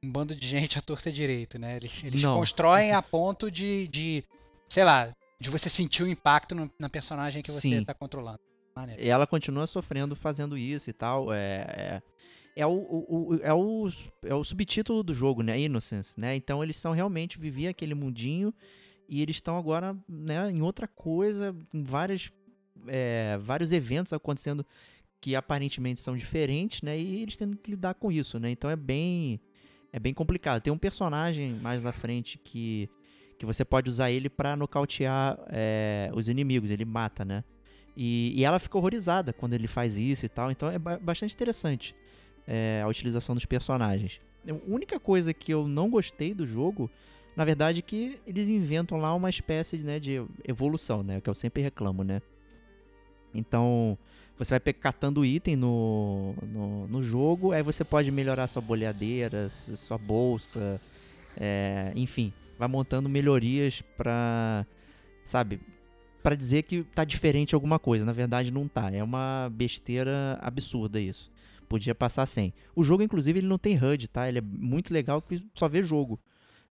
um bando de <laughs> gente à torta e direito, né? Eles, eles constroem a ponto de, de, sei lá, de você sentir o impacto no- na personagem que você está controlando. Maneiro. ela continua sofrendo fazendo isso e tal. É, é, é, o, o- o- é, o, é o subtítulo do jogo, né? Innocence, né? Então eles são realmente viviam aquele mundinho e eles estão agora né, em outra coisa, com várias, é, vários eventos acontecendo que aparentemente são diferentes, né? E eles tendo que lidar com isso, né? Então é bem é bem complicado. Tem um personagem mais na frente que que você pode usar ele pra nocautear é, os inimigos. Ele mata, né? E, e ela fica horrorizada quando ele faz isso e tal. Então é ba- bastante interessante é, a utilização dos personagens. A única coisa que eu não gostei do jogo, na verdade, é que eles inventam lá uma espécie né, de evolução, né? Que eu sempre reclamo, né? Então, você vai catando item no, no, no jogo, aí você pode melhorar sua boleadeira, sua bolsa, é, enfim, vai montando melhorias pra, sabe, pra dizer que tá diferente alguma coisa. Na verdade, não tá. É uma besteira absurda isso. Podia passar sem. O jogo, inclusive, ele não tem HUD, tá? Ele é muito legal porque só vê jogo.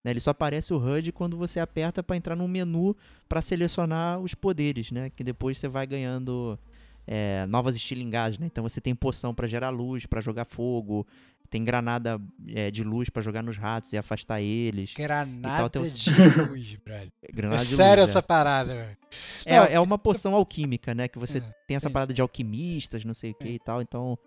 Né? Ele só aparece o HUD quando você aperta pra entrar num menu pra selecionar os poderes, né? Que depois você vai ganhando é, novas estilingagens, né? Então você tem poção pra gerar luz, pra jogar fogo, tem granada é, de luz pra jogar nos ratos e afastar eles. Granada um- de luz, <laughs> brother. É Granada de sério luz, essa é. parada, velho. É, Não, é uma poção alquímica, né? Que você <laughs> É, tem essa entendi. parada de alquimistas, não sei o que e tal. Então,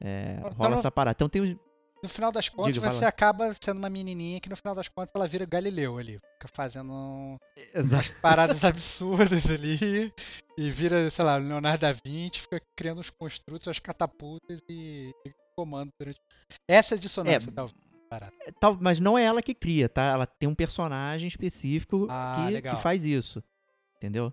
é, Então rola não- essa parada. Então tem os... No final das contas, Diga, você acaba sendo uma menininha que no final das contas ela vira Galileu ali. Fica fazendo Exato. paradas <laughs> absurdas ali e vira, sei lá, Leonardo da Vinci, fica criando os construtos, as catapultas e, e comando durante. Essa é a dissonância É, da parada. Tal, mas não é ela que cria, tá? Ela tem um personagem específico Ah, que, que faz isso. Entendeu?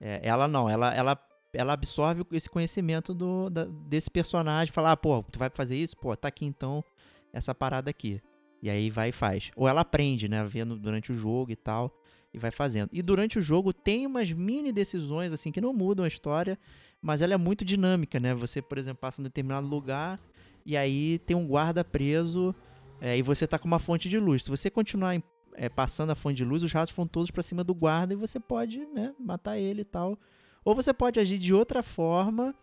É, ela não, ela, ela, ela absorve esse conhecimento do, da- desse personagem. Fala, ah, pô, tu vai fazer isso? Pô, tá aqui então essa parada aqui. E aí vai e faz. Ou ela aprende, né? Vendo durante o jogo e tal. E vai fazendo. E durante o jogo tem umas mini decisões, assim, que não mudam a história. Mas ela é muito dinâmica, né? Você, por exemplo, passa em determinado lugar. E aí tem um guarda preso. é, e você tá com uma fonte de luz. Se você continuar é, passando a fonte de luz, os ratos vão todos pra cima do guarda e você pode, né, matar ele e tal. Ou você pode agir de outra forma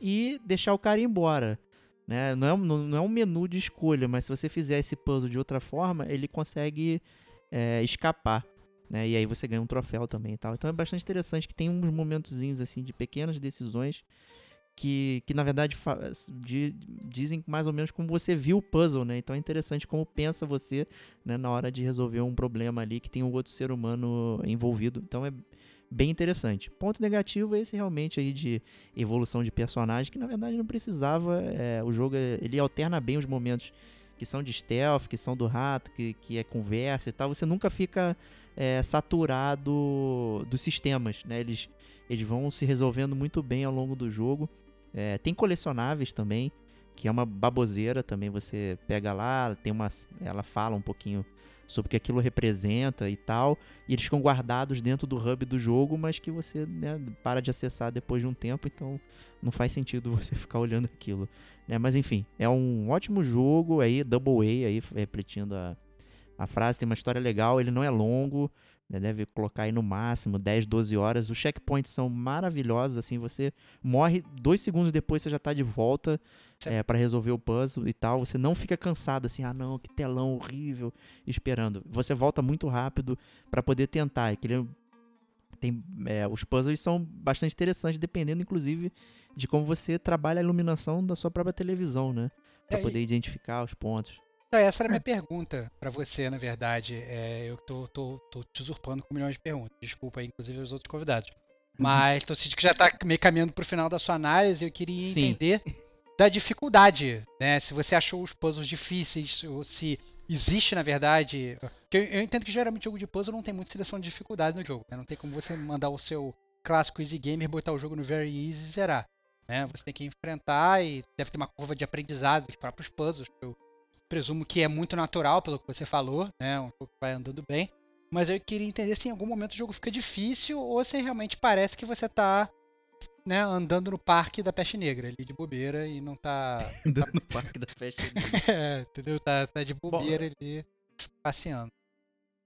e deixar o cara ir embora. Né? Não, é, não, é um menu de escolha, mas se você fizer esse puzzle de outra forma, ele consegue é, escapar. Né? E aí você ganha um troféu também e tal. Então é bastante interessante que tem uns momentozinhos assim de pequenas decisões que, que na verdade di- dizem mais ou menos como você viu o puzzle, né? Então é interessante como pensa você né, na hora de resolver um problema ali que tem um outro ser humano envolvido. Então é bem interessante. Ponto negativo é esse realmente aí de evolução de personagem, que na verdade não precisava. é, o jogo é- ele alterna bem os momentos que são de stealth, que são do rato, que, que é conversa e tal. Você nunca fica é, saturado dos sistemas, né? Eles, eles vão se resolvendo muito bem ao longo do jogo. É, tem colecionáveis também, que é uma baboseira também. Você pega lá, tem uma, ela fala um pouquinho sobre o que aquilo representa e tal. E eles ficam guardados dentro do hub do jogo, mas que você né, para de acessar depois de um tempo, então não faz sentido <laughs> você ficar olhando aquilo. Né? Mas enfim, é um ótimo jogo aí, Double A, aí, repetindo a, a frase, tem uma história legal, ele não é longo, né, deve colocar aí no máximo 10, 12 horas. Os checkpoints são maravilhosos, assim, você morre dois segundos depois, você já tá de volta é, para resolver o puzzle e tal. Você não fica cansado assim, ah não, que telão horrível, esperando. Você volta muito rápido para poder tentar. Aquele, tem, é, os puzzles são bastante interessantes, dependendo inclusive de como você trabalha a iluminação da sua própria televisão, né? Para É, poder identificar os pontos. Então, essa era a minha pergunta pra você, na verdade. É, eu tô, tô, tô te usurpando com milhões de perguntas. Desculpa aí, inclusive, os outros convidados. Mas tô sentindo que já tá meio caminhando pro final da sua análise. Eu queria Sim. <laughs> da dificuldade, né? Se você achou os puzzles difíceis, ou se existe, na verdade. Eu, eu entendo que geralmente jogo de puzzle não tem muita seleção de dificuldade no jogo. né? Não tem como você mandar o seu clássico Easy Gamer, botar o jogo no Very Easy e zerar. Né? Você tem que enfrentar e deve ter uma curva de aprendizado dos próprios puzzles. Eu presumo que é muito natural, pelo que você falou, né? Um jogo que vai andando bem. Mas eu queria entender se em algum momento o jogo fica difícil ou se realmente parece que você tá né, andando no parque da peste negra ali de bobeira e não tá. <laughs> Andando no parque da festa. <laughs> é, entendeu? Tá, tá de bobeira ali passeando.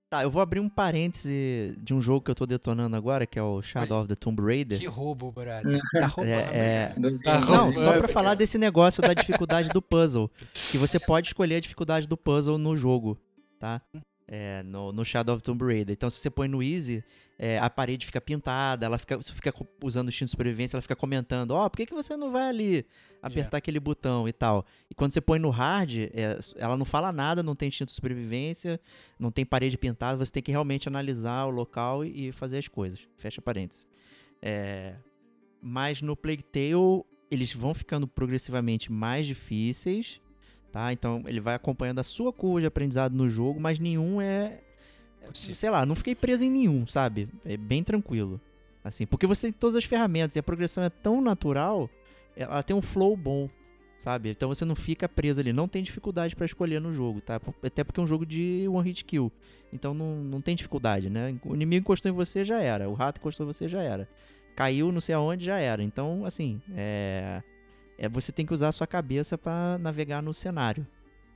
Tá, eu vou abrir um parêntese de um jogo que eu tô detonando agora, que é o Shadow of the Tomb Raider. Que roubo, brother. <laughs> Tá roubando. É, é. Do- Tá Não, só pra cara. falar desse negócio da dificuldade do puzzle. Que você pode escolher a dificuldade do puzzle no jogo, tá? É, no, no Shadow of Tomb Raider. Então, se você põe no Easy, é, a parede fica pintada, ela fica, você fica usando o instinto de sobrevivência, ela fica comentando, ó, por que, que você não vai ali apertar aquele botão e tal? E quando você põe no hard, é, ela não fala nada, não tem instinto de sobrevivência, não tem parede pintada, você tem que realmente analisar o local e, e fazer as coisas. Fecha parênteses. É, mas no Plague Tale, eles vão ficando progressivamente mais difíceis, tá? Então ele vai acompanhando a sua curva de aprendizado no jogo, mas nenhum é. Sei lá, não fiquei preso em nenhum, sabe? É bem tranquilo. Assim, porque você tem todas as ferramentas e a progressão é tão natural, ela tem um flow bom, sabe? Então você não fica preso ali, não tem dificuldade pra escolher no jogo, tá? Até porque é um jogo de one hit kill. Então não, não tem dificuldade, né? O inimigo encostou em você já era, o rato encostou em você já era. Caiu não sei aonde já era. Então, assim, é, é você tem que usar a sua cabeça pra navegar no cenário,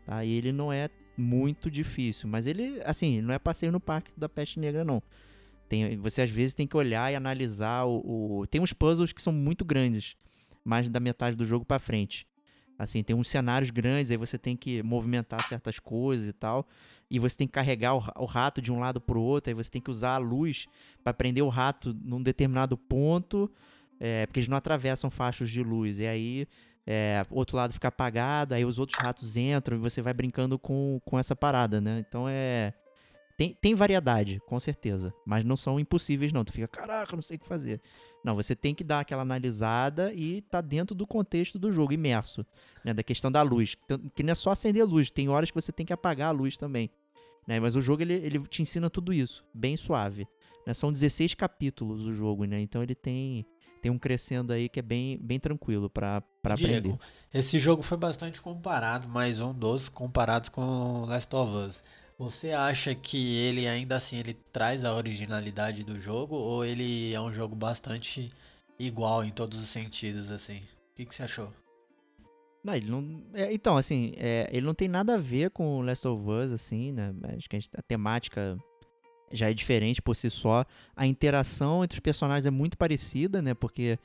tá? E ele não é muito difícil, mas ele, assim, não é passeio no parque da peste negra não. Tem, você às vezes tem que olhar e analisar o, o- tem uns puzzles que são muito grandes, mais da metade do jogo pra frente. Assim, tem uns cenários grandes, aí você tem que movimentar certas coisas e tal. E você tem que carregar o, o rato de um lado pro outro, aí você tem que usar a luz pra prender o rato num determinado ponto, é, porque eles não atravessam faixas de luz. E aí é, o outro lado fica apagado, aí os outros ratos entram e você vai brincando com, com essa parada, né? Então é. Tem, tem variedade, com certeza. Mas não são impossíveis, não. Tu fica, caraca, não sei o que fazer. Não, você tem que dar aquela analisada e tá dentro do contexto do jogo, imerso. Né, da questão da luz. Que não é só acender a luz, tem horas que você tem que apagar a luz também. Né? Mas o jogo ele, ele te ensina tudo isso, bem suave. né? São 16 capítulos o jogo, né? Então ele tem, tem um crescendo aí que é bem, bem tranquilo pra, pra aprender. Diego, esse jogo foi bastante comparado, mais um dos comparados com Last of Us. Você acha que ele ainda assim ele traz a originalidade do jogo ou ele é um jogo bastante igual em todos os sentidos assim? O que, que você achou? Não, ele não. é, então, assim, é, ele não tem nada a ver com o Last of Us, assim, né? Acho que a, gente- a temática já é diferente por si só. A interação entre os personagens é muito parecida, né? Porque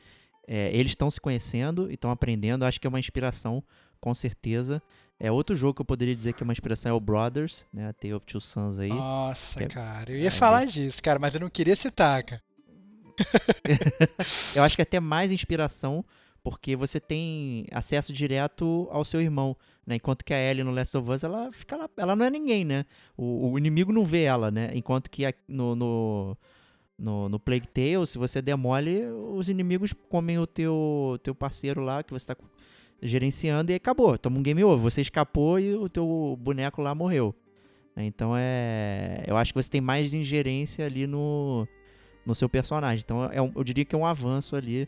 é, eles estão se conhecendo e estão aprendendo. Acho que é uma inspiração, com certeza. É outro jogo que eu poderia dizer que é uma inspiração é o Brothers, né? A Tale of Two Sons aí. Nossa, é- cara. Eu ia falar disso, cara, mas eu não queria citar, cara. <laughs> Eu acho que é até mais inspiração, porque você tem acesso direto ao seu irmão, né? Enquanto que a Ellie no Last of Us, ela fica lá, ela não é ninguém, né? O, o inimigo não vê ela, né? Enquanto que a- no, no, no, no Plague Tale, se você demole, os inimigos comem o teu, teu parceiro lá, que você tá gerenciando, e acabou. Toma um game over. Você escapou e o teu boneco lá morreu. né? Então é. Eu acho que você tem mais ingerência ali no, no seu personagem. Então é um- eu diria que é um avanço ali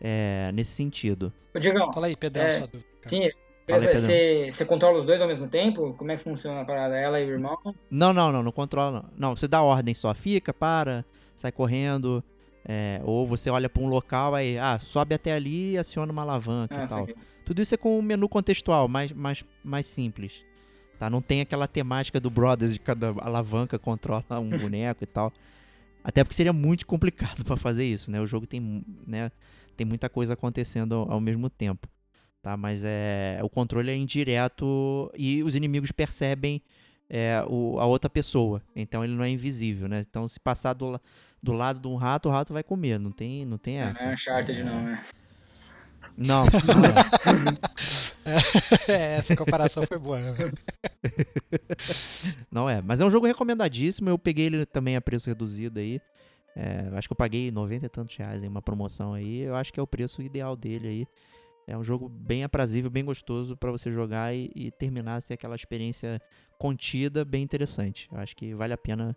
é, nesse sentido. Ô, Diegão, Fala aí, Pedrão, É, sim, você, você controla os dois ao mesmo tempo? Como é que funciona a parada? Ela e o irmão? Não, não, não, não controla não. Não, você dá ordem só, fica, para, sai correndo. é, ou você olha pra um local, aí, ah, sobe até ali e aciona uma alavanca Ah, e tal. Tudo isso é com um menu contextual, mais, mais, mais simples. Tá? Não tem aquela temática do Brothers de cada alavanca controla um <laughs> boneco e tal. Até porque seria muito complicado <laughs> pra fazer isso, né? O jogo tem, né, tem muita coisa acontecendo ao, ao mesmo tempo. Tá? Mas é o controle é indireto e os inimigos percebem é, o, a outra pessoa. Então ele não é invisível, né? Então se passar do, do lado de um rato, o rato vai comer. Não tem, não tem Não essa. é Uncharted, não, né? Não, <laughs> não é. É, essa comparação foi boa. né? <laughs> Não é. Mas é um jogo recomendadíssimo. Eu peguei ele também a preço reduzido aí. É, acho que eu paguei 90 e tantos reais em uma promoção aí. Eu acho que é o preço ideal dele aí. É um jogo bem aprazível, bem gostoso pra você jogar e, e terminar ter aquela experiência contida, bem interessante. Eu acho que vale a pena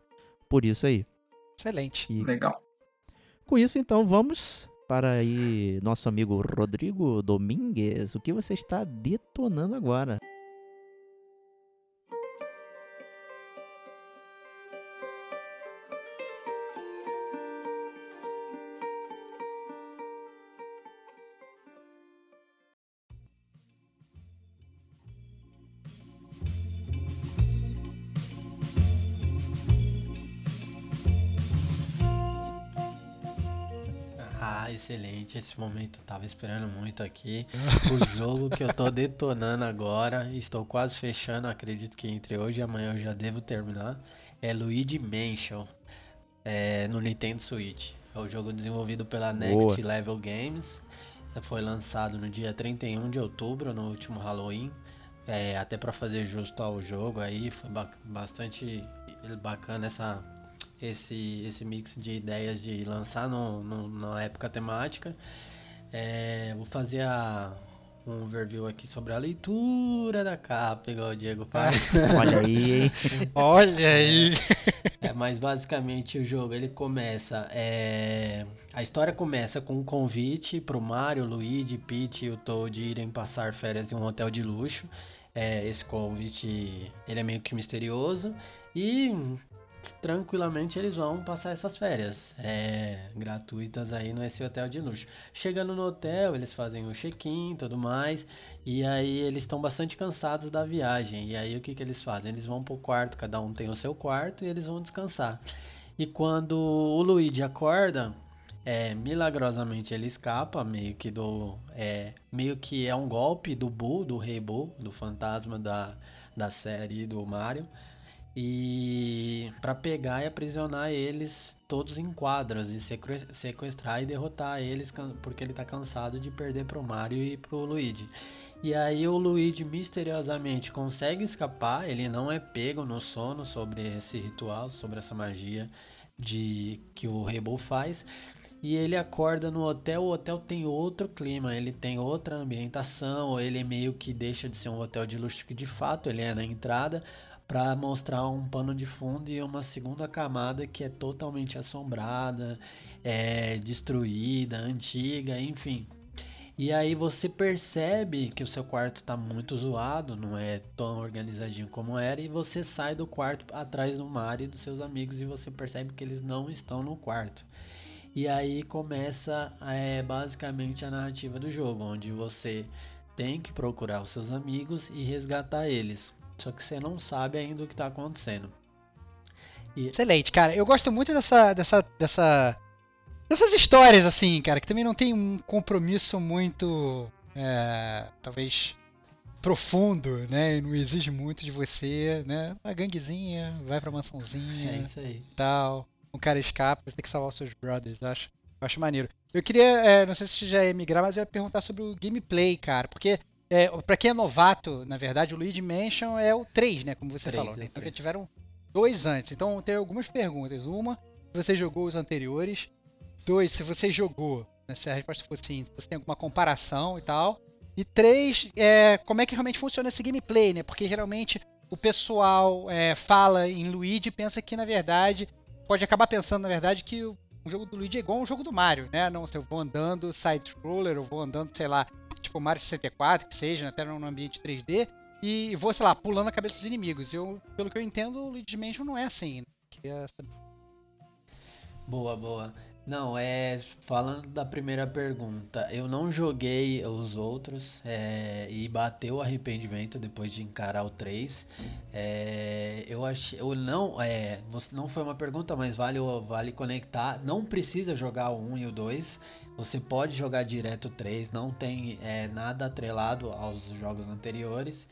por isso aí. Excelente. E Legal. com isso, então, vamos para aí nosso amigo Rodrigo Domingues. O que você está detonando agora? Ah, excelente. Esse momento eu tava esperando muito aqui. <laughs> O jogo que eu tô detonando agora, estou quase fechando, acredito que entre hoje e amanhã eu já devo terminar. É Luigi Mansion, é, no Nintendo Switch. É o jogo desenvolvido pela Next Level Games. Foi lançado no dia 31 de outubro, no último Halloween. É, até para fazer justo ao jogo aí, foi ba- bastante bacana essa, esse, esse mix de ideias de lançar no, no- na época temática. É, vou fazer a- um overview aqui sobre a leitura da capa, igual o Diego faz. <laughs> Olha aí, hein? Olha aí. É, mas basicamente o jogo ele começa. é, A história começa com um convite pro Mario, Luigi, Peach e o Toad irem passar férias em um hotel de luxo. É, esse convite ele é meio que misterioso e tranquilamente eles vão passar essas férias é, gratuitas aí nesse hotel de luxo. Chegando no hotel, eles fazem o check-in tudo mais. E aí eles estão bastante cansados da viagem. E aí o que, que eles fazem? Eles vão pro quarto, cada um tem o seu quarto e eles vão descansar. E quando o Luigi acorda, é, milagrosamente ele escapa, meio que do. É, meio que é um golpe do Boo, do Rei Boo, do fantasma da, da série do Mario. E para pegar e aprisionar eles todos em quadros e seque- sequestrar e derrotar eles porque ele tá cansado de perder pro Mario e pro Luigi. E aí o Luigi misteriosamente consegue escapar, ele não é pego no sono sobre esse ritual, sobre essa magia de que o Rebo faz. E ele acorda no hotel, o hotel tem outro clima, ele tem outra ambientação, ele meio que deixa de ser um hotel de luxo que de fato ele é na entrada, para mostrar um pano de fundo e uma segunda camada que é totalmente assombrada, é destruída, antiga, enfim. E aí você percebe que o seu quarto está muito zoado, não é tão organizadinho como era, e você sai do quarto atrás do Mario e dos seus amigos e você percebe que eles não estão no quarto. E aí começa é, basicamente a narrativa do jogo, onde você tem que procurar os seus amigos e resgatar eles. Só que você não sabe ainda o que está acontecendo. Excelente, cara. Eu gosto muito dessa, dessa, dessa, dessas histórias assim, cara, que também não tem um compromisso muito, é, talvez profundo, né? E não exige muito de você, né? Uma ganguezinha, vai pra mansãozinha, É isso aí. tal. Um cara escapa, você tem que salvar os seus brothers, eu acho. Eu acho maneiro. Eu queria, é, não sei se já ia migrar, mas eu ia perguntar sobre o gameplay, cara, porque é, pra quem é novato, na verdade, o Luigi Mansion é o 3, né? Como você Três, falou, né? Então já tiveram dois antes. Então tem algumas perguntas. Uma, se você jogou os anteriores. Dois, se você jogou, né, se a resposta for sim, se você tem alguma comparação e tal. E três, é, como é que realmente funciona esse gameplay, né? Porque geralmente o pessoal é, fala em Luigi e pensa que, na verdade, pode acabar pensando, na verdade, que o, jogo do Luigi é igual ao jogo do Mario, né? Não, se eu vou andando side-scroller, eu vou andando, sei lá, tipo Mario 64, que seja, até num ambiente 3D, e vou, sei lá, pulando a cabeça dos inimigos. Eu, pelo que eu entendo, o Luigi Mansion não é assim. né? É Boa, boa. Não, é. Falando da primeira pergunta, eu não joguei os outros é, e bateu o arrependimento depois de encarar o 3. É, eu achei. Eu não. É, não foi uma pergunta, mas vale, vale conectar. Não precisa jogar o 1 e o 2. Você pode jogar direto o 3, não tem é, nada atrelado aos jogos anteriores.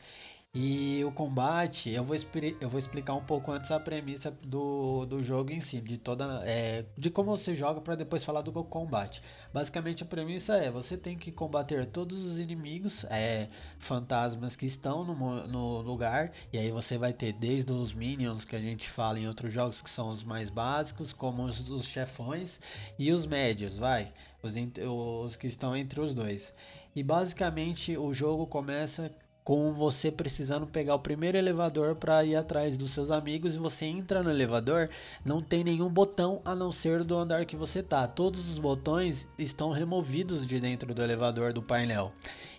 E o combate, eu vou, eu vou explicar um pouco antes a premissa do, do jogo em si, de toda é, de como você joga para depois falar do combate. Basicamente a premissa é você tem que combater todos os inimigos, é, fantasmas que estão no, no lugar, e aí você vai ter desde os minions que a gente fala em outros jogos que são os mais básicos, como os, os chefões e os médios, vai, os, os que estão entre os dois. E basicamente o jogo começa com você precisando pegar o primeiro elevador para ir atrás dos seus amigos e você entra no elevador, não tem nenhum botão a não ser do andar que você tá. Todos os botões estão removidos de dentro do elevador do painel.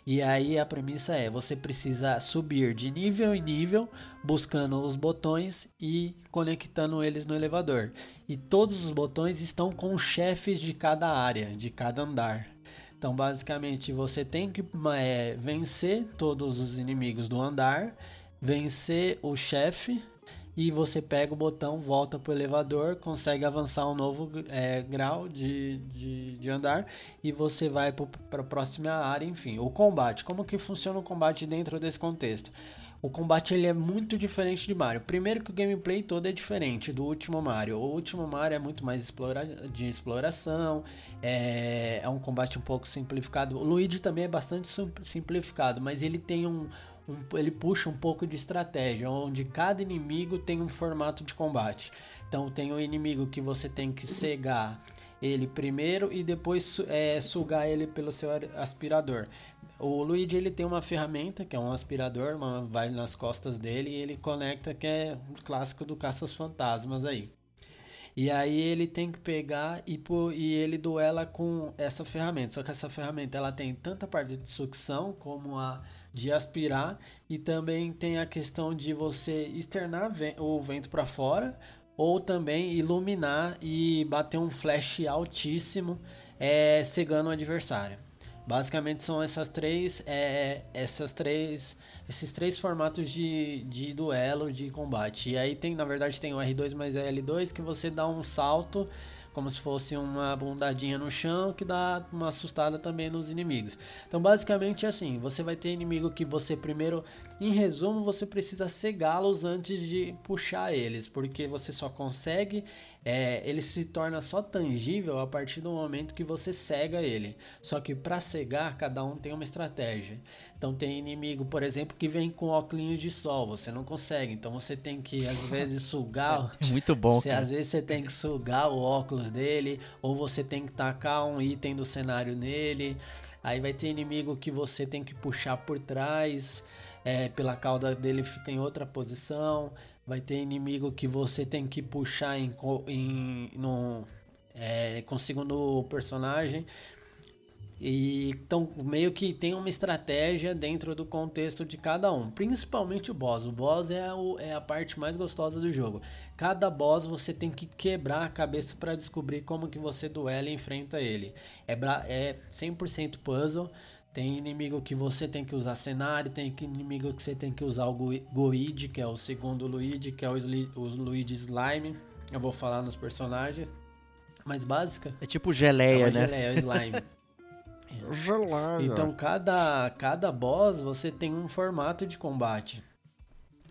E aí a premissa é, você precisa subir de nível em nível, buscando os botões e conectando eles no elevador. E todos os botões estão com chefes de cada área, de cada andar. Então, basicamente, você tem que é, vencer todos os inimigos do andar, vencer o chefe e você pega o botão, volta pro elevador, consegue avançar um novo é, grau de, de, de, andar e você vai para a próxima área, enfim. O combate, como que funciona o combate dentro desse contexto? O combate ele é muito diferente de Mario. Primeiro que o gameplay todo é diferente do último Mario. O último Mario é muito mais explora de exploração, é, é um combate um pouco simplificado. O Luigi também é bastante simplificado, mas ele tem um, um, ele puxa um pouco de estratégia, onde cada inimigo tem um formato de combate. Então tem o inimigo que você tem que cegar ele primeiro e depois é, sugar ele pelo seu aspirador. O Luigi ele tem uma ferramenta que é um aspirador, uma, vai nas costas dele e ele conecta, que é o clássico do Caças Fantasmas aí. E aí ele tem que pegar e, e ele duela com essa ferramenta. Só que essa ferramenta ela tem tanta parte de sucção como a de aspirar e também tem a questão de você externar o vento para fora ou também iluminar e bater um flash altíssimo é, cegando o adversário. Basicamente são essas três, é, essas três, esses três formatos de, de duelo, de combate. E aí tem, na verdade, tem o R2 mais L2 que você dá um salto como se fosse uma bundadinha no chão que dá uma assustada também nos inimigos. Então, basicamente é assim: você vai ter inimigo que você primeiro, em resumo, você precisa cegá-los antes de puxar eles, porque você só consegue é, ele se torna só tangível a partir do momento que você cega ele. Só que para cegar, cada um tem uma estratégia. Então tem inimigo, por exemplo, que vem com óculos de sol, você não consegue. Então você tem que às <laughs> vezes sugar. É muito bom. Você, às vezes você tem que sugar o óculos dele, ou você tem que tacar um item do cenário nele. Aí vai ter inimigo que você tem que puxar por trás, é, pela cauda dele fica em outra posição. Vai ter inimigo que você tem que puxar em, em no, é, com o segundo personagem. E então meio que tem uma estratégia dentro do contexto de cada um, principalmente o boss. O boss é, o, é a parte mais gostosa do jogo. Cada boss você tem que quebrar a cabeça para descobrir como que você duela e enfrenta ele. É, é 100% puzzle. Tem inimigo que você tem que usar cenário, tem inimigo que você tem que usar o Goid, que é o segundo Luigi, que é o, o Luigi Slime. Eu vou falar nos personagens. Mais básica. É tipo geleia, é né? Geleia, é o slime. <laughs> geleia. Então cada, cada boss você tem um formato de combate.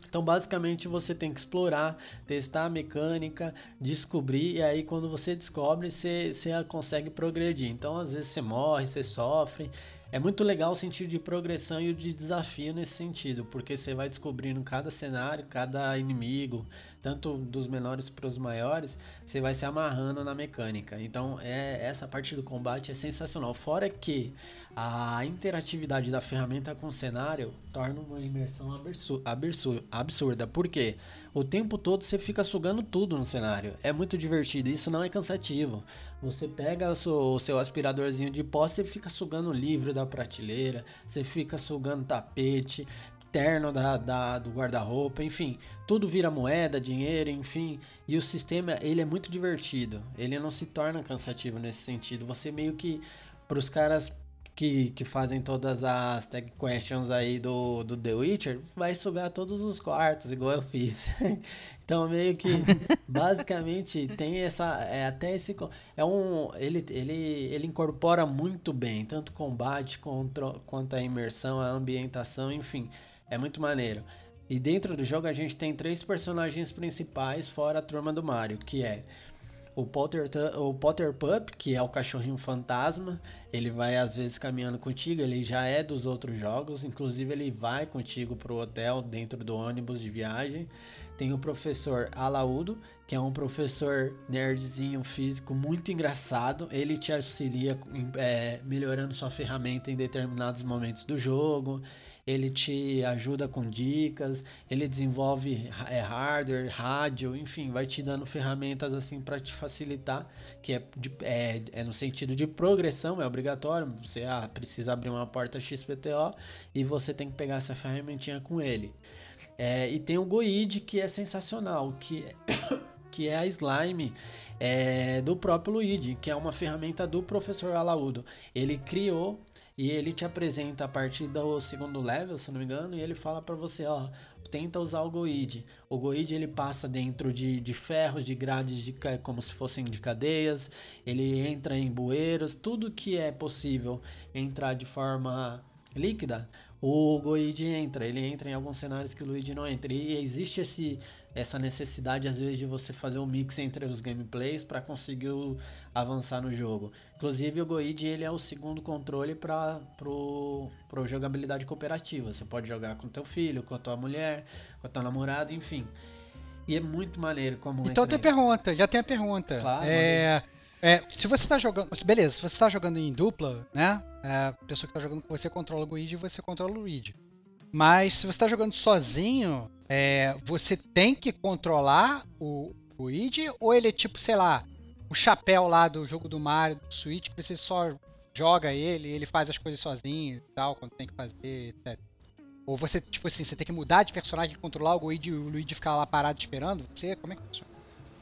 Então, basicamente, você tem que explorar, testar a mecânica, descobrir, e aí, quando você descobre, você, você consegue progredir. Então, às vezes, você morre, você sofre, é muito legal o sentido de progressão e o de desafio nesse sentido, porque você vai descobrindo cada cenário, cada inimigo, tanto dos menores para os maiores, você vai se amarrando na mecânica. Então, é essa parte do combate é sensacional. Fora que a interatividade da ferramenta com o cenário torna uma imersão absurda. Por quê? O tempo todo você fica sugando tudo no cenário. É muito divertido. Isso não é cansativo. Você pega o seu, o seu aspiradorzinho de pó, você fica sugando o livro da prateleira, você fica sugando tapete, terno da, da do guarda-roupa, enfim, tudo vira moeda, dinheiro, enfim. E o sistema, ele é muito divertido. Ele não se torna cansativo nesse sentido. Você meio que, para os caras que, que fazem todas as tag questions aí do, do The Witcher, vai sugar todos os quartos, igual eu fiz. <laughs> então, meio que, <laughs> basicamente, tem essa, é até esse, é um, ele, ele, ele incorpora muito bem, tanto combate quanto, quanto a imersão, a ambientação, enfim, é muito maneiro. E dentro do jogo a gente tem três personagens principais, fora a turma do Mario, que é o Potter, o Potter Pup, que é o cachorrinho fantasma, ele vai às vezes caminhando contigo, ele já é dos outros jogos, inclusive ele vai contigo pro hotel dentro do ônibus de viagem. Tem o professor Alaúdo, que é um professor nerdzinho físico muito engraçado. Ele te auxilia é, melhorando sua ferramenta em determinados momentos do jogo ele te ajuda com dicas, ele desenvolve é, hardware, rádio, enfim, vai te dando ferramentas assim para te facilitar, que é, de, é, é, no sentido de progressão, é obrigatório, você ah, precisa abrir uma porta XPTO e você tem que pegar essa ferramentinha com ele. É, e tem o Goid, que é sensacional, que <coughs> que é a Slime é, do próprio Luigi, que é uma ferramenta do professor Alaúdo. Ele criou e ele te apresenta a partir do segundo level, se não me engano, e ele fala para você, ó, tenta usar o Goid. O Goid ele passa dentro de, de ferros, de grades, de, como se fossem de cadeias, ele entra em bueiros, tudo que é possível entrar de forma líquida, o Goid entra. Ele entra em alguns cenários que o Luigi não entra. E existe esse essa necessidade às vezes de você fazer um mix entre os gameplays para conseguir avançar no jogo. Inclusive o Goid ele é o segundo controle para pro, pro jogabilidade cooperativa. Você pode jogar com teu filho, com a tua mulher, com a tua namorada, enfim. E é muito maneiro como Então tem pergunta, já tem a pergunta. Claro, é, é, se você está jogando, beleza, se você está jogando em dupla, né? É, a pessoa que está jogando com você controla o Goid e você controla o Luigi. Mas se você está jogando sozinho, é, você tem que controlar o, o id ou ele é tipo, sei lá, o chapéu lá do jogo do Mario, do Switch, que você só joga ele, ele faz as coisas sozinho e tal, quando tem que fazer, etc. Ou você, tipo assim, você tem que mudar de personagem, controlar o Luigi e o Luigi ficar lá parado esperando você? Como é que funciona?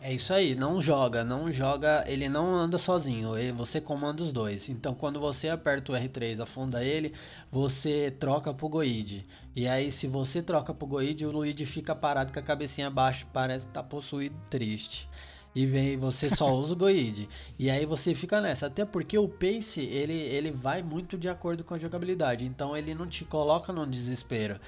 É isso aí, não joga, não joga, ele não anda sozinho, você comanda os dois. Então quando você aperta o R3, afunda ele, você troca pro Goid. E aí se você troca pro Goid, o Luigi fica parado com a cabecinha abaixo, parece estar tá possuído triste. E vem, você só usa o Goid. E aí você fica nessa, até porque o pace, ele, ele vai muito de acordo com a jogabilidade, então ele não te coloca num desespero.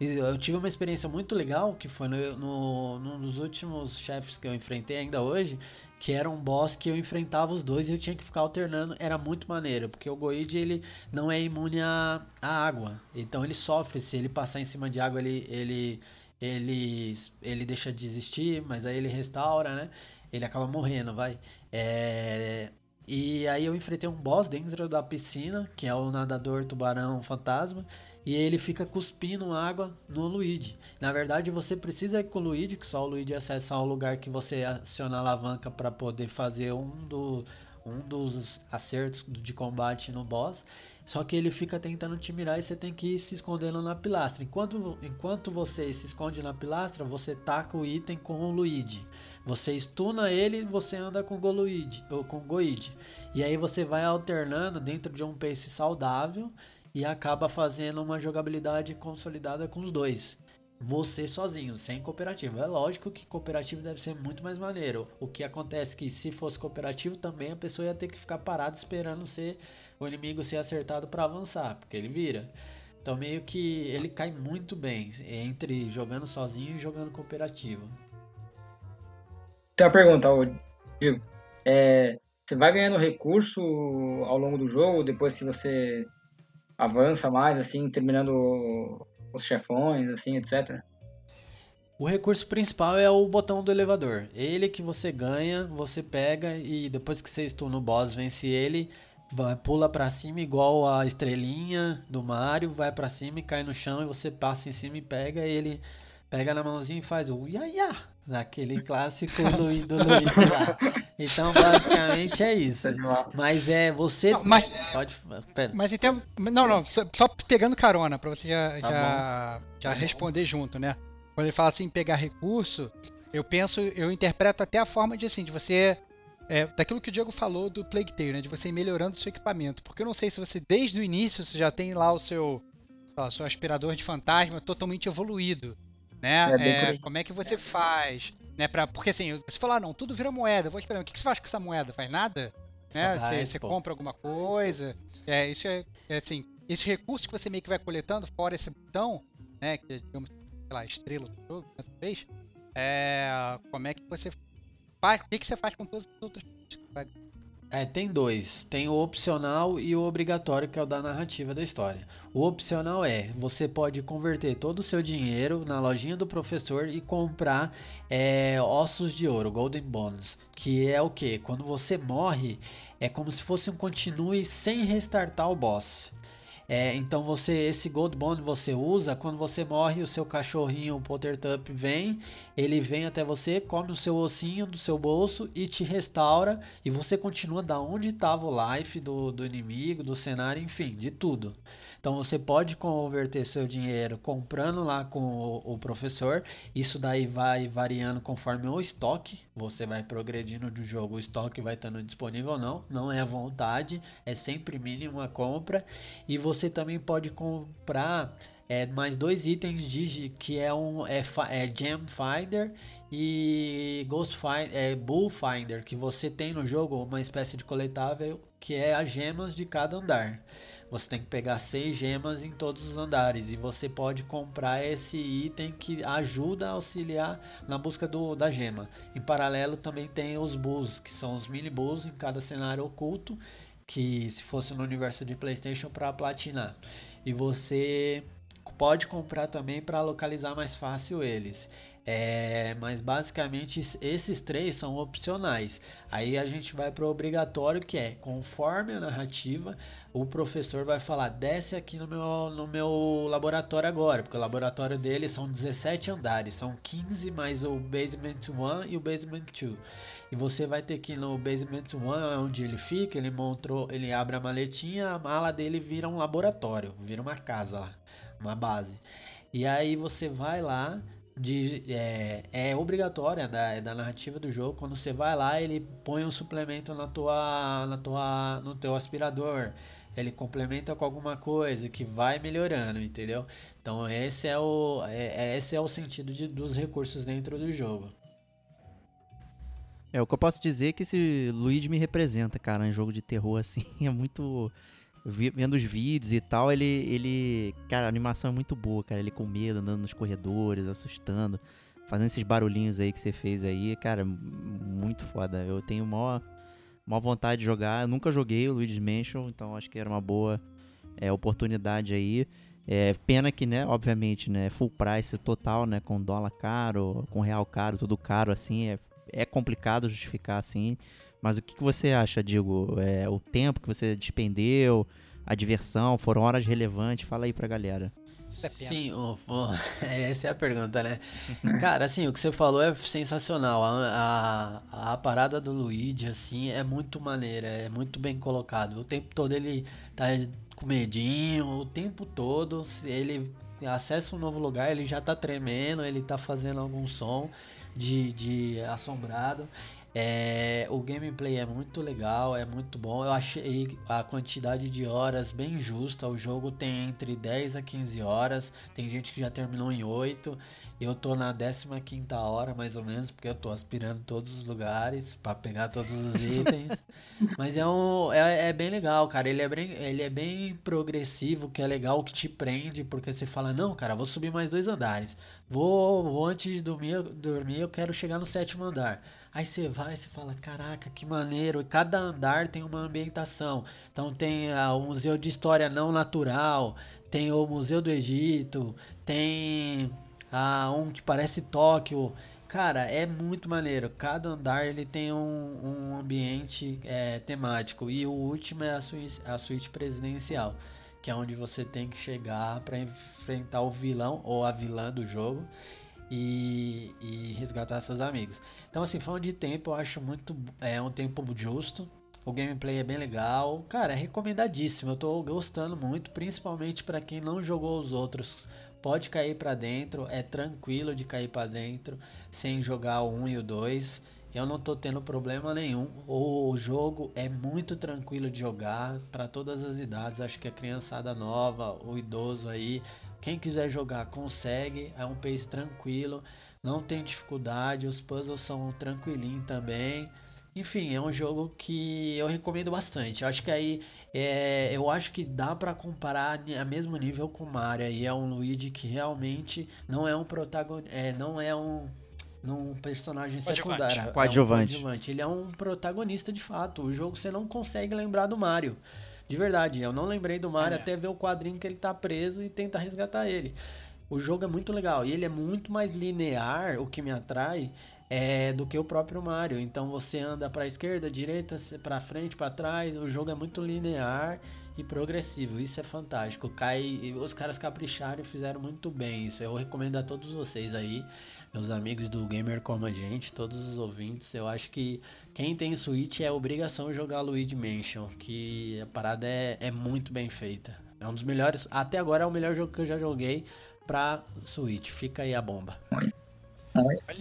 Eu tive uma experiência muito legal, que foi no, no, últimos chefes que eu enfrentei ainda hoje, que era um boss que eu enfrentava os dois e eu tinha que ficar alternando. Era muito maneiro, porque o Goid ele não é imune à, à água. Então ele sofre, se ele passar em cima de água, ele, ele, ele, ele deixa de existir, mas aí ele restaura, né? Ele acaba morrendo, vai. É, e aí eu enfrentei um boss dentro da piscina, que é o nadador tubarão fantasma e ele fica cuspindo água no Luigi. Na verdade, você precisa ir com o Luigi, que só o Luigi acessa o lugar que você aciona a alavanca para poder fazer um, do, um dos acertos de combate no boss. Só que ele fica tentando te mirar e você tem que ir se escondendo na pilastra. Enquanto, enquanto você se esconde na pilastra, você taca o item com o Luigi. Você stuna ele você anda com o Goluigi, ou com o. E aí você vai alternando dentro de um pace saudável e acaba fazendo uma jogabilidade consolidada com os dois. Você sozinho, sem cooperativo. É lógico que cooperativo deve ser muito mais maneiro. O que acontece é que se fosse cooperativo também a pessoa ia ter que ficar parada esperando ser o inimigo ser acertado para avançar, porque ele vira. Então meio que ele cai muito bem entre jogando sozinho e jogando cooperativo. Tem uma pergunta, Diego. É, você vai ganhando recurso ao longo do jogo, depois se você avança mais, assim, terminando os chefões, assim, etc. O recurso principal é o botão do elevador. Ele que você ganha, você pega e depois que você estuna no boss, vence ele, vai, pula para cima igual a estrelinha do Mario, vai para cima e cai no chão e você passa em cima e pega ele pega na mãozinha e faz o iaiá, naquele clássico do, do Luigi lá. Então, basicamente é isso. Mas é você. Não, mas- Pode. Pera. Mas em termos. Não, não, só, só pegando carona, pra você já, Tá já, já responder junto, né? Quando ele fala assim, pegar recurso, eu penso, eu interpreto até a forma de assim, de você. é, daquilo que o Diego falou do Plague Tale, né? De você ir melhorando o seu equipamento. Porque eu não sei se você, desde o início, você já tem lá o seu. lá, seu aspirador de fantasma totalmente evoluído. Né? É, É, como é que você faz? Né, pra, porque assim, você fala, ah, não, tudo vira moeda. Vou esperar. O que, que você faz com essa moeda? Faz nada? Né? Você, você compra alguma coisa. É, isso é, é assim, esse recurso que você meio que vai coletando, fora esse botão, né, que é, digamos, sei lá, estrela do jogo, né, talvez, é, como é que você faz, o que, que você faz com todas as outras coisas que você vai É, tem dois. Tem o opcional e o obrigatório, que é o da narrativa da história. O opcional é, você pode converter todo o seu dinheiro na lojinha do professor e comprar é, ossos de ouro, Golden Bones. Que é o que? Quando você morre, é como se fosse um continue sem restartar o boss. É, então você esse Gold Bond você usa quando você morre, o seu cachorrinho o Pottertup vem, ele vem até você, come o seu ossinho do seu bolso e te restaura e você continua da onde estava o life do, do inimigo, do cenário, enfim, de tudo. Então você pode converter seu dinheiro comprando lá com o, o professor. Isso daí vai variando conforme o estoque. Você vai progredindo do jogo, o estoque vai estando disponível ou não. Não é à vontade, é sempre mínimo a compra. E você também pode comprar é, mais dois itens de que é um é, é Gem Finder e Ghost Finder, é Bull Finder, que você tem no jogo uma espécie de coletável que é as gemas de cada andar. Você tem que pegar seis gemas em todos os andares e você pode comprar esse item que ajuda a auxiliar na busca do, da gema. Em paralelo também tem os bulls, que são os mini bulls em cada cenário oculto, que se fosse no universo de PlayStation para platinar. E você pode comprar também para localizar mais fácil eles. É, mas basicamente es- esses três são opcionais. Aí a gente vai para o obrigatório que é conforme a narrativa, o professor vai falar: desce aqui no meu, no meu laboratório agora, porque o laboratório dele são 17 andares, são 15 mais o Basement 1 e o Basement 2. E você vai ter que ir no Basement 1, é onde ele fica, ele montou, ele abre a maletinha, a mala dele vira um laboratório, vira uma casa lá, uma base. E aí você vai lá, de, é, é obrigatório, é da, da narrativa do jogo. Quando você vai lá, ele põe um suplemento na tua, na tua, no teu aspirador. Ele complementa com alguma coisa que vai melhorando, entendeu? Então esse é o, é, é- esse é o sentido de, dos recursos dentro do jogo. É, o que eu posso dizer é que esse Luigi me representa, cara, em jogo de terror, assim, <laughs> é muito... Vendo os vídeos e tal, ele, ele... Cara, a animação é muito boa, cara, ele com medo, andando nos corredores, assustando, fazendo esses barulhinhos aí que você fez aí, cara, muito foda. Eu tenho maior, maior vontade de jogar, eu nunca joguei o Luigi's Mansion, então acho que era uma boa é, oportunidade aí. É, pena que, né, obviamente, né, full price total, né, com dólar caro, com real caro, tudo caro, assim, é, é complicado justificar assim. Mas o que, que você acha, digo? É, o tempo que você despendeu, a diversão, foram horas relevantes? Fala aí pra galera. é. Sim, o- o- <laughs> essa é a pergunta, né? <laughs> Cara, assim, o que você falou é sensacional. A, a, a parada do Luigi, assim, é muito maneira, é muito bem colocado. O tempo todo ele tá com medinho, o tempo todo, se ele acessa um novo lugar, ele já tá tremendo, ele tá fazendo algum som de, de assombrado. É, o gameplay é muito legal, é muito bom. Eu achei a quantidade de horas bem justa. O jogo tem entre 10 a 15 horas. Tem gente que já terminou em 8. Eu tô na 15 hora, mais ou menos, porque eu tô aspirando todos os lugares para pegar todos os itens. <laughs> Mas é, um, é, é bem legal, cara. Ele é bem, ele é bem progressivo, que é legal, que te prende, porque você fala: Não, cara, vou subir mais dois andares. Vou, vou antes de dormir, dormir, eu quero chegar no sétimo andar. Aí você vai você fala, caraca, que maneiro. E cada andar tem uma ambientação. Então tem ah, o Museu de História Não Natural, tem o Museu do Egito, tem ah, um que parece Tóquio. Cara, é muito maneiro. Cada andar ele tem um, um ambiente é, temático. E o último é a suíte, a suíte presidencial, que é onde você tem que chegar para enfrentar o vilão ou a vilã do jogo. E, e resgatar seus amigos. Então, assim, falando de tempo, eu acho muito. É um tempo justo. O gameplay é bem legal. Cara, é recomendadíssimo. Eu tô gostando muito, principalmente para quem não jogou os outros. Pode cair para dentro, é tranquilo de cair para dentro sem jogar o 1 e o 2. Eu não tô tendo problema nenhum. O jogo é muito tranquilo de jogar para todas as idades. Acho que a criançada nova, o idoso aí, quem quiser jogar consegue. É um pace tranquilo, não tem dificuldade. Os puzzles são tranquilinhos também. Enfim, é um jogo que eu recomendo bastante. Eu acho que aí é, eu acho que dá para comparar a mesmo nível com Mario. E é um Luigi que realmente não é um protagonista, é, não é um num personagem secundário. É um coadjuvante. Ele é um protagonista de fato. O jogo você não consegue lembrar do Mario. De verdade, eu não lembrei do Mario é. até ver o quadrinho que ele tá preso e tenta resgatar ele. O jogo é muito legal e ele é muito mais linear, o que me atrai, é, do que o próprio Mario. Então você anda para esquerda, direita, para frente, para trás. O jogo é muito linear e progressivo. Isso é fantástico. Cai, os caras capricharam e fizeram muito bem. Isso eu recomendo a todos vocês aí meus amigos do Gamer como a gente, todos os ouvintes, eu acho que quem tem Switch é obrigação jogar Luigi Mansion, que a parada é, é muito bem feita. É um dos melhores, até agora é o melhor jogo que eu já joguei pra Switch. Fica aí a bomba.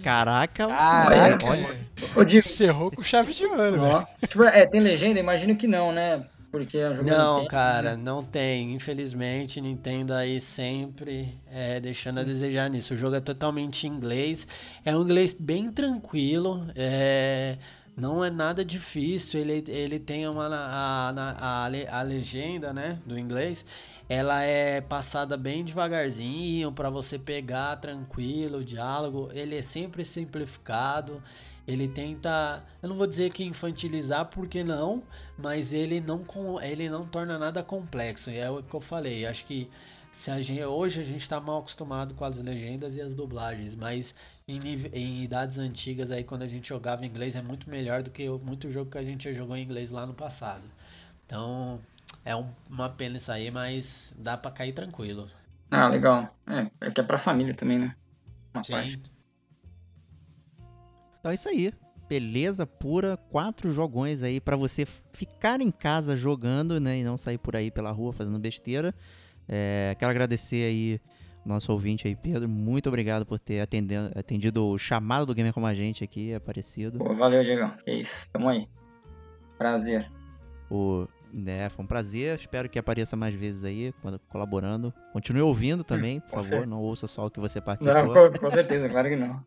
Caraca, Caraca. olha. Ô, Encerrou com chave de ouro, Ó, é, tem legenda? Imagino que não, né? Porque é um jogo Não, cara, né? não tem. Infelizmente, Nintendo aí sempre é, deixando a desejar nisso. O jogo é totalmente em inglês. É um inglês bem tranquilo. É, não é nada difícil. Ele, ele tem uma. A, a, a, a legenda, né? Do inglês. Ela é passada bem devagarzinho para você pegar tranquilo o diálogo. Ele é sempre simplificado. Ele tenta, eu não vou dizer que infantilizar, porque não, mas ele não, com- ele não torna nada complexo. E é o que eu falei. Acho que se a gente, hoje a gente está mal acostumado com as legendas e as dublagens, mas em, em idades antigas aí quando a gente jogava em inglês é muito melhor do que muito jogo que a gente jogou em inglês lá no passado. Então é um- uma pena isso aí, mas dá pra cair tranquilo. Ah, legal. É, é que é pra família também, né? Uma Sim. parte. Então é isso aí. Beleza pura, quatro jogões aí pra você ficar em casa jogando, né? E não sair por aí pela rua fazendo besteira. É, quero agradecer aí nosso ouvinte aí, Pedro. Muito obrigado por ter atendendo- atendido o chamado do Gamer Como a Gente aqui, aparecido. Pô, valeu, Diegão. Que isso. Tamo aí. Prazer. O, né, foi um prazer. Espero que apareça mais vezes aí, quando- colaborando. Continue ouvindo também, por com favor. certeza. Não ouça só o que você Não, participou. com, com certeza, claro que não.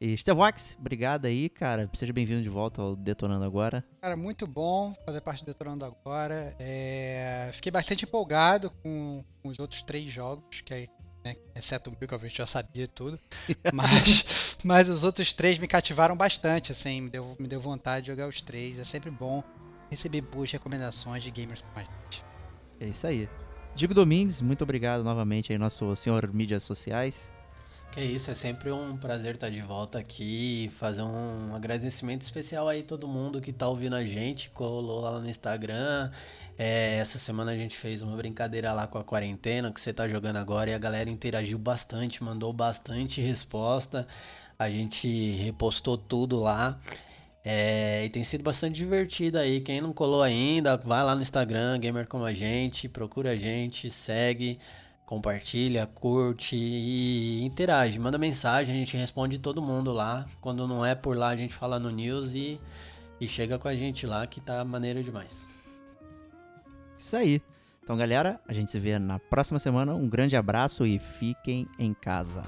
E Stevox, obrigado aí, cara. Seja bem-vindo de volta ao Detonando Agora. Cara, muito bom fazer parte do Detonando agora. É, Fiquei bastante empolgado com, com os outros três jogos, que é, né, exceto o meu, que eu já sabia tudo. <laughs> Mas, mas os outros três me cativaram bastante, assim, me deu, me deu vontade de jogar os três. É sempre bom receber boas recomendações de gamers como a gente. É isso aí. Diego Domingues, muito obrigado novamente aí, nosso senhor mídias sociais. Que isso, é sempre um prazer estar de volta aqui, fazer um agradecimento especial aí todo mundo que tá ouvindo a gente, colou lá no Instagram. É, essa semana a gente fez uma brincadeira lá com a quarentena que você tá jogando agora e a galera interagiu bastante, mandou bastante resposta. A gente repostou tudo lá. É, e tem sido bastante divertido aí. Quem não colou ainda, vai lá no Instagram, Gamer Como a Gente, procura a gente, segue compartilha, curte e interage. Manda mensagem, a gente responde todo mundo lá. Quando não é por lá, a gente fala no news e, e chega com a gente lá que tá maneiro demais. Isso aí. Então, galera, a gente se vê na próxima semana. Um grande abraço e fiquem em casa.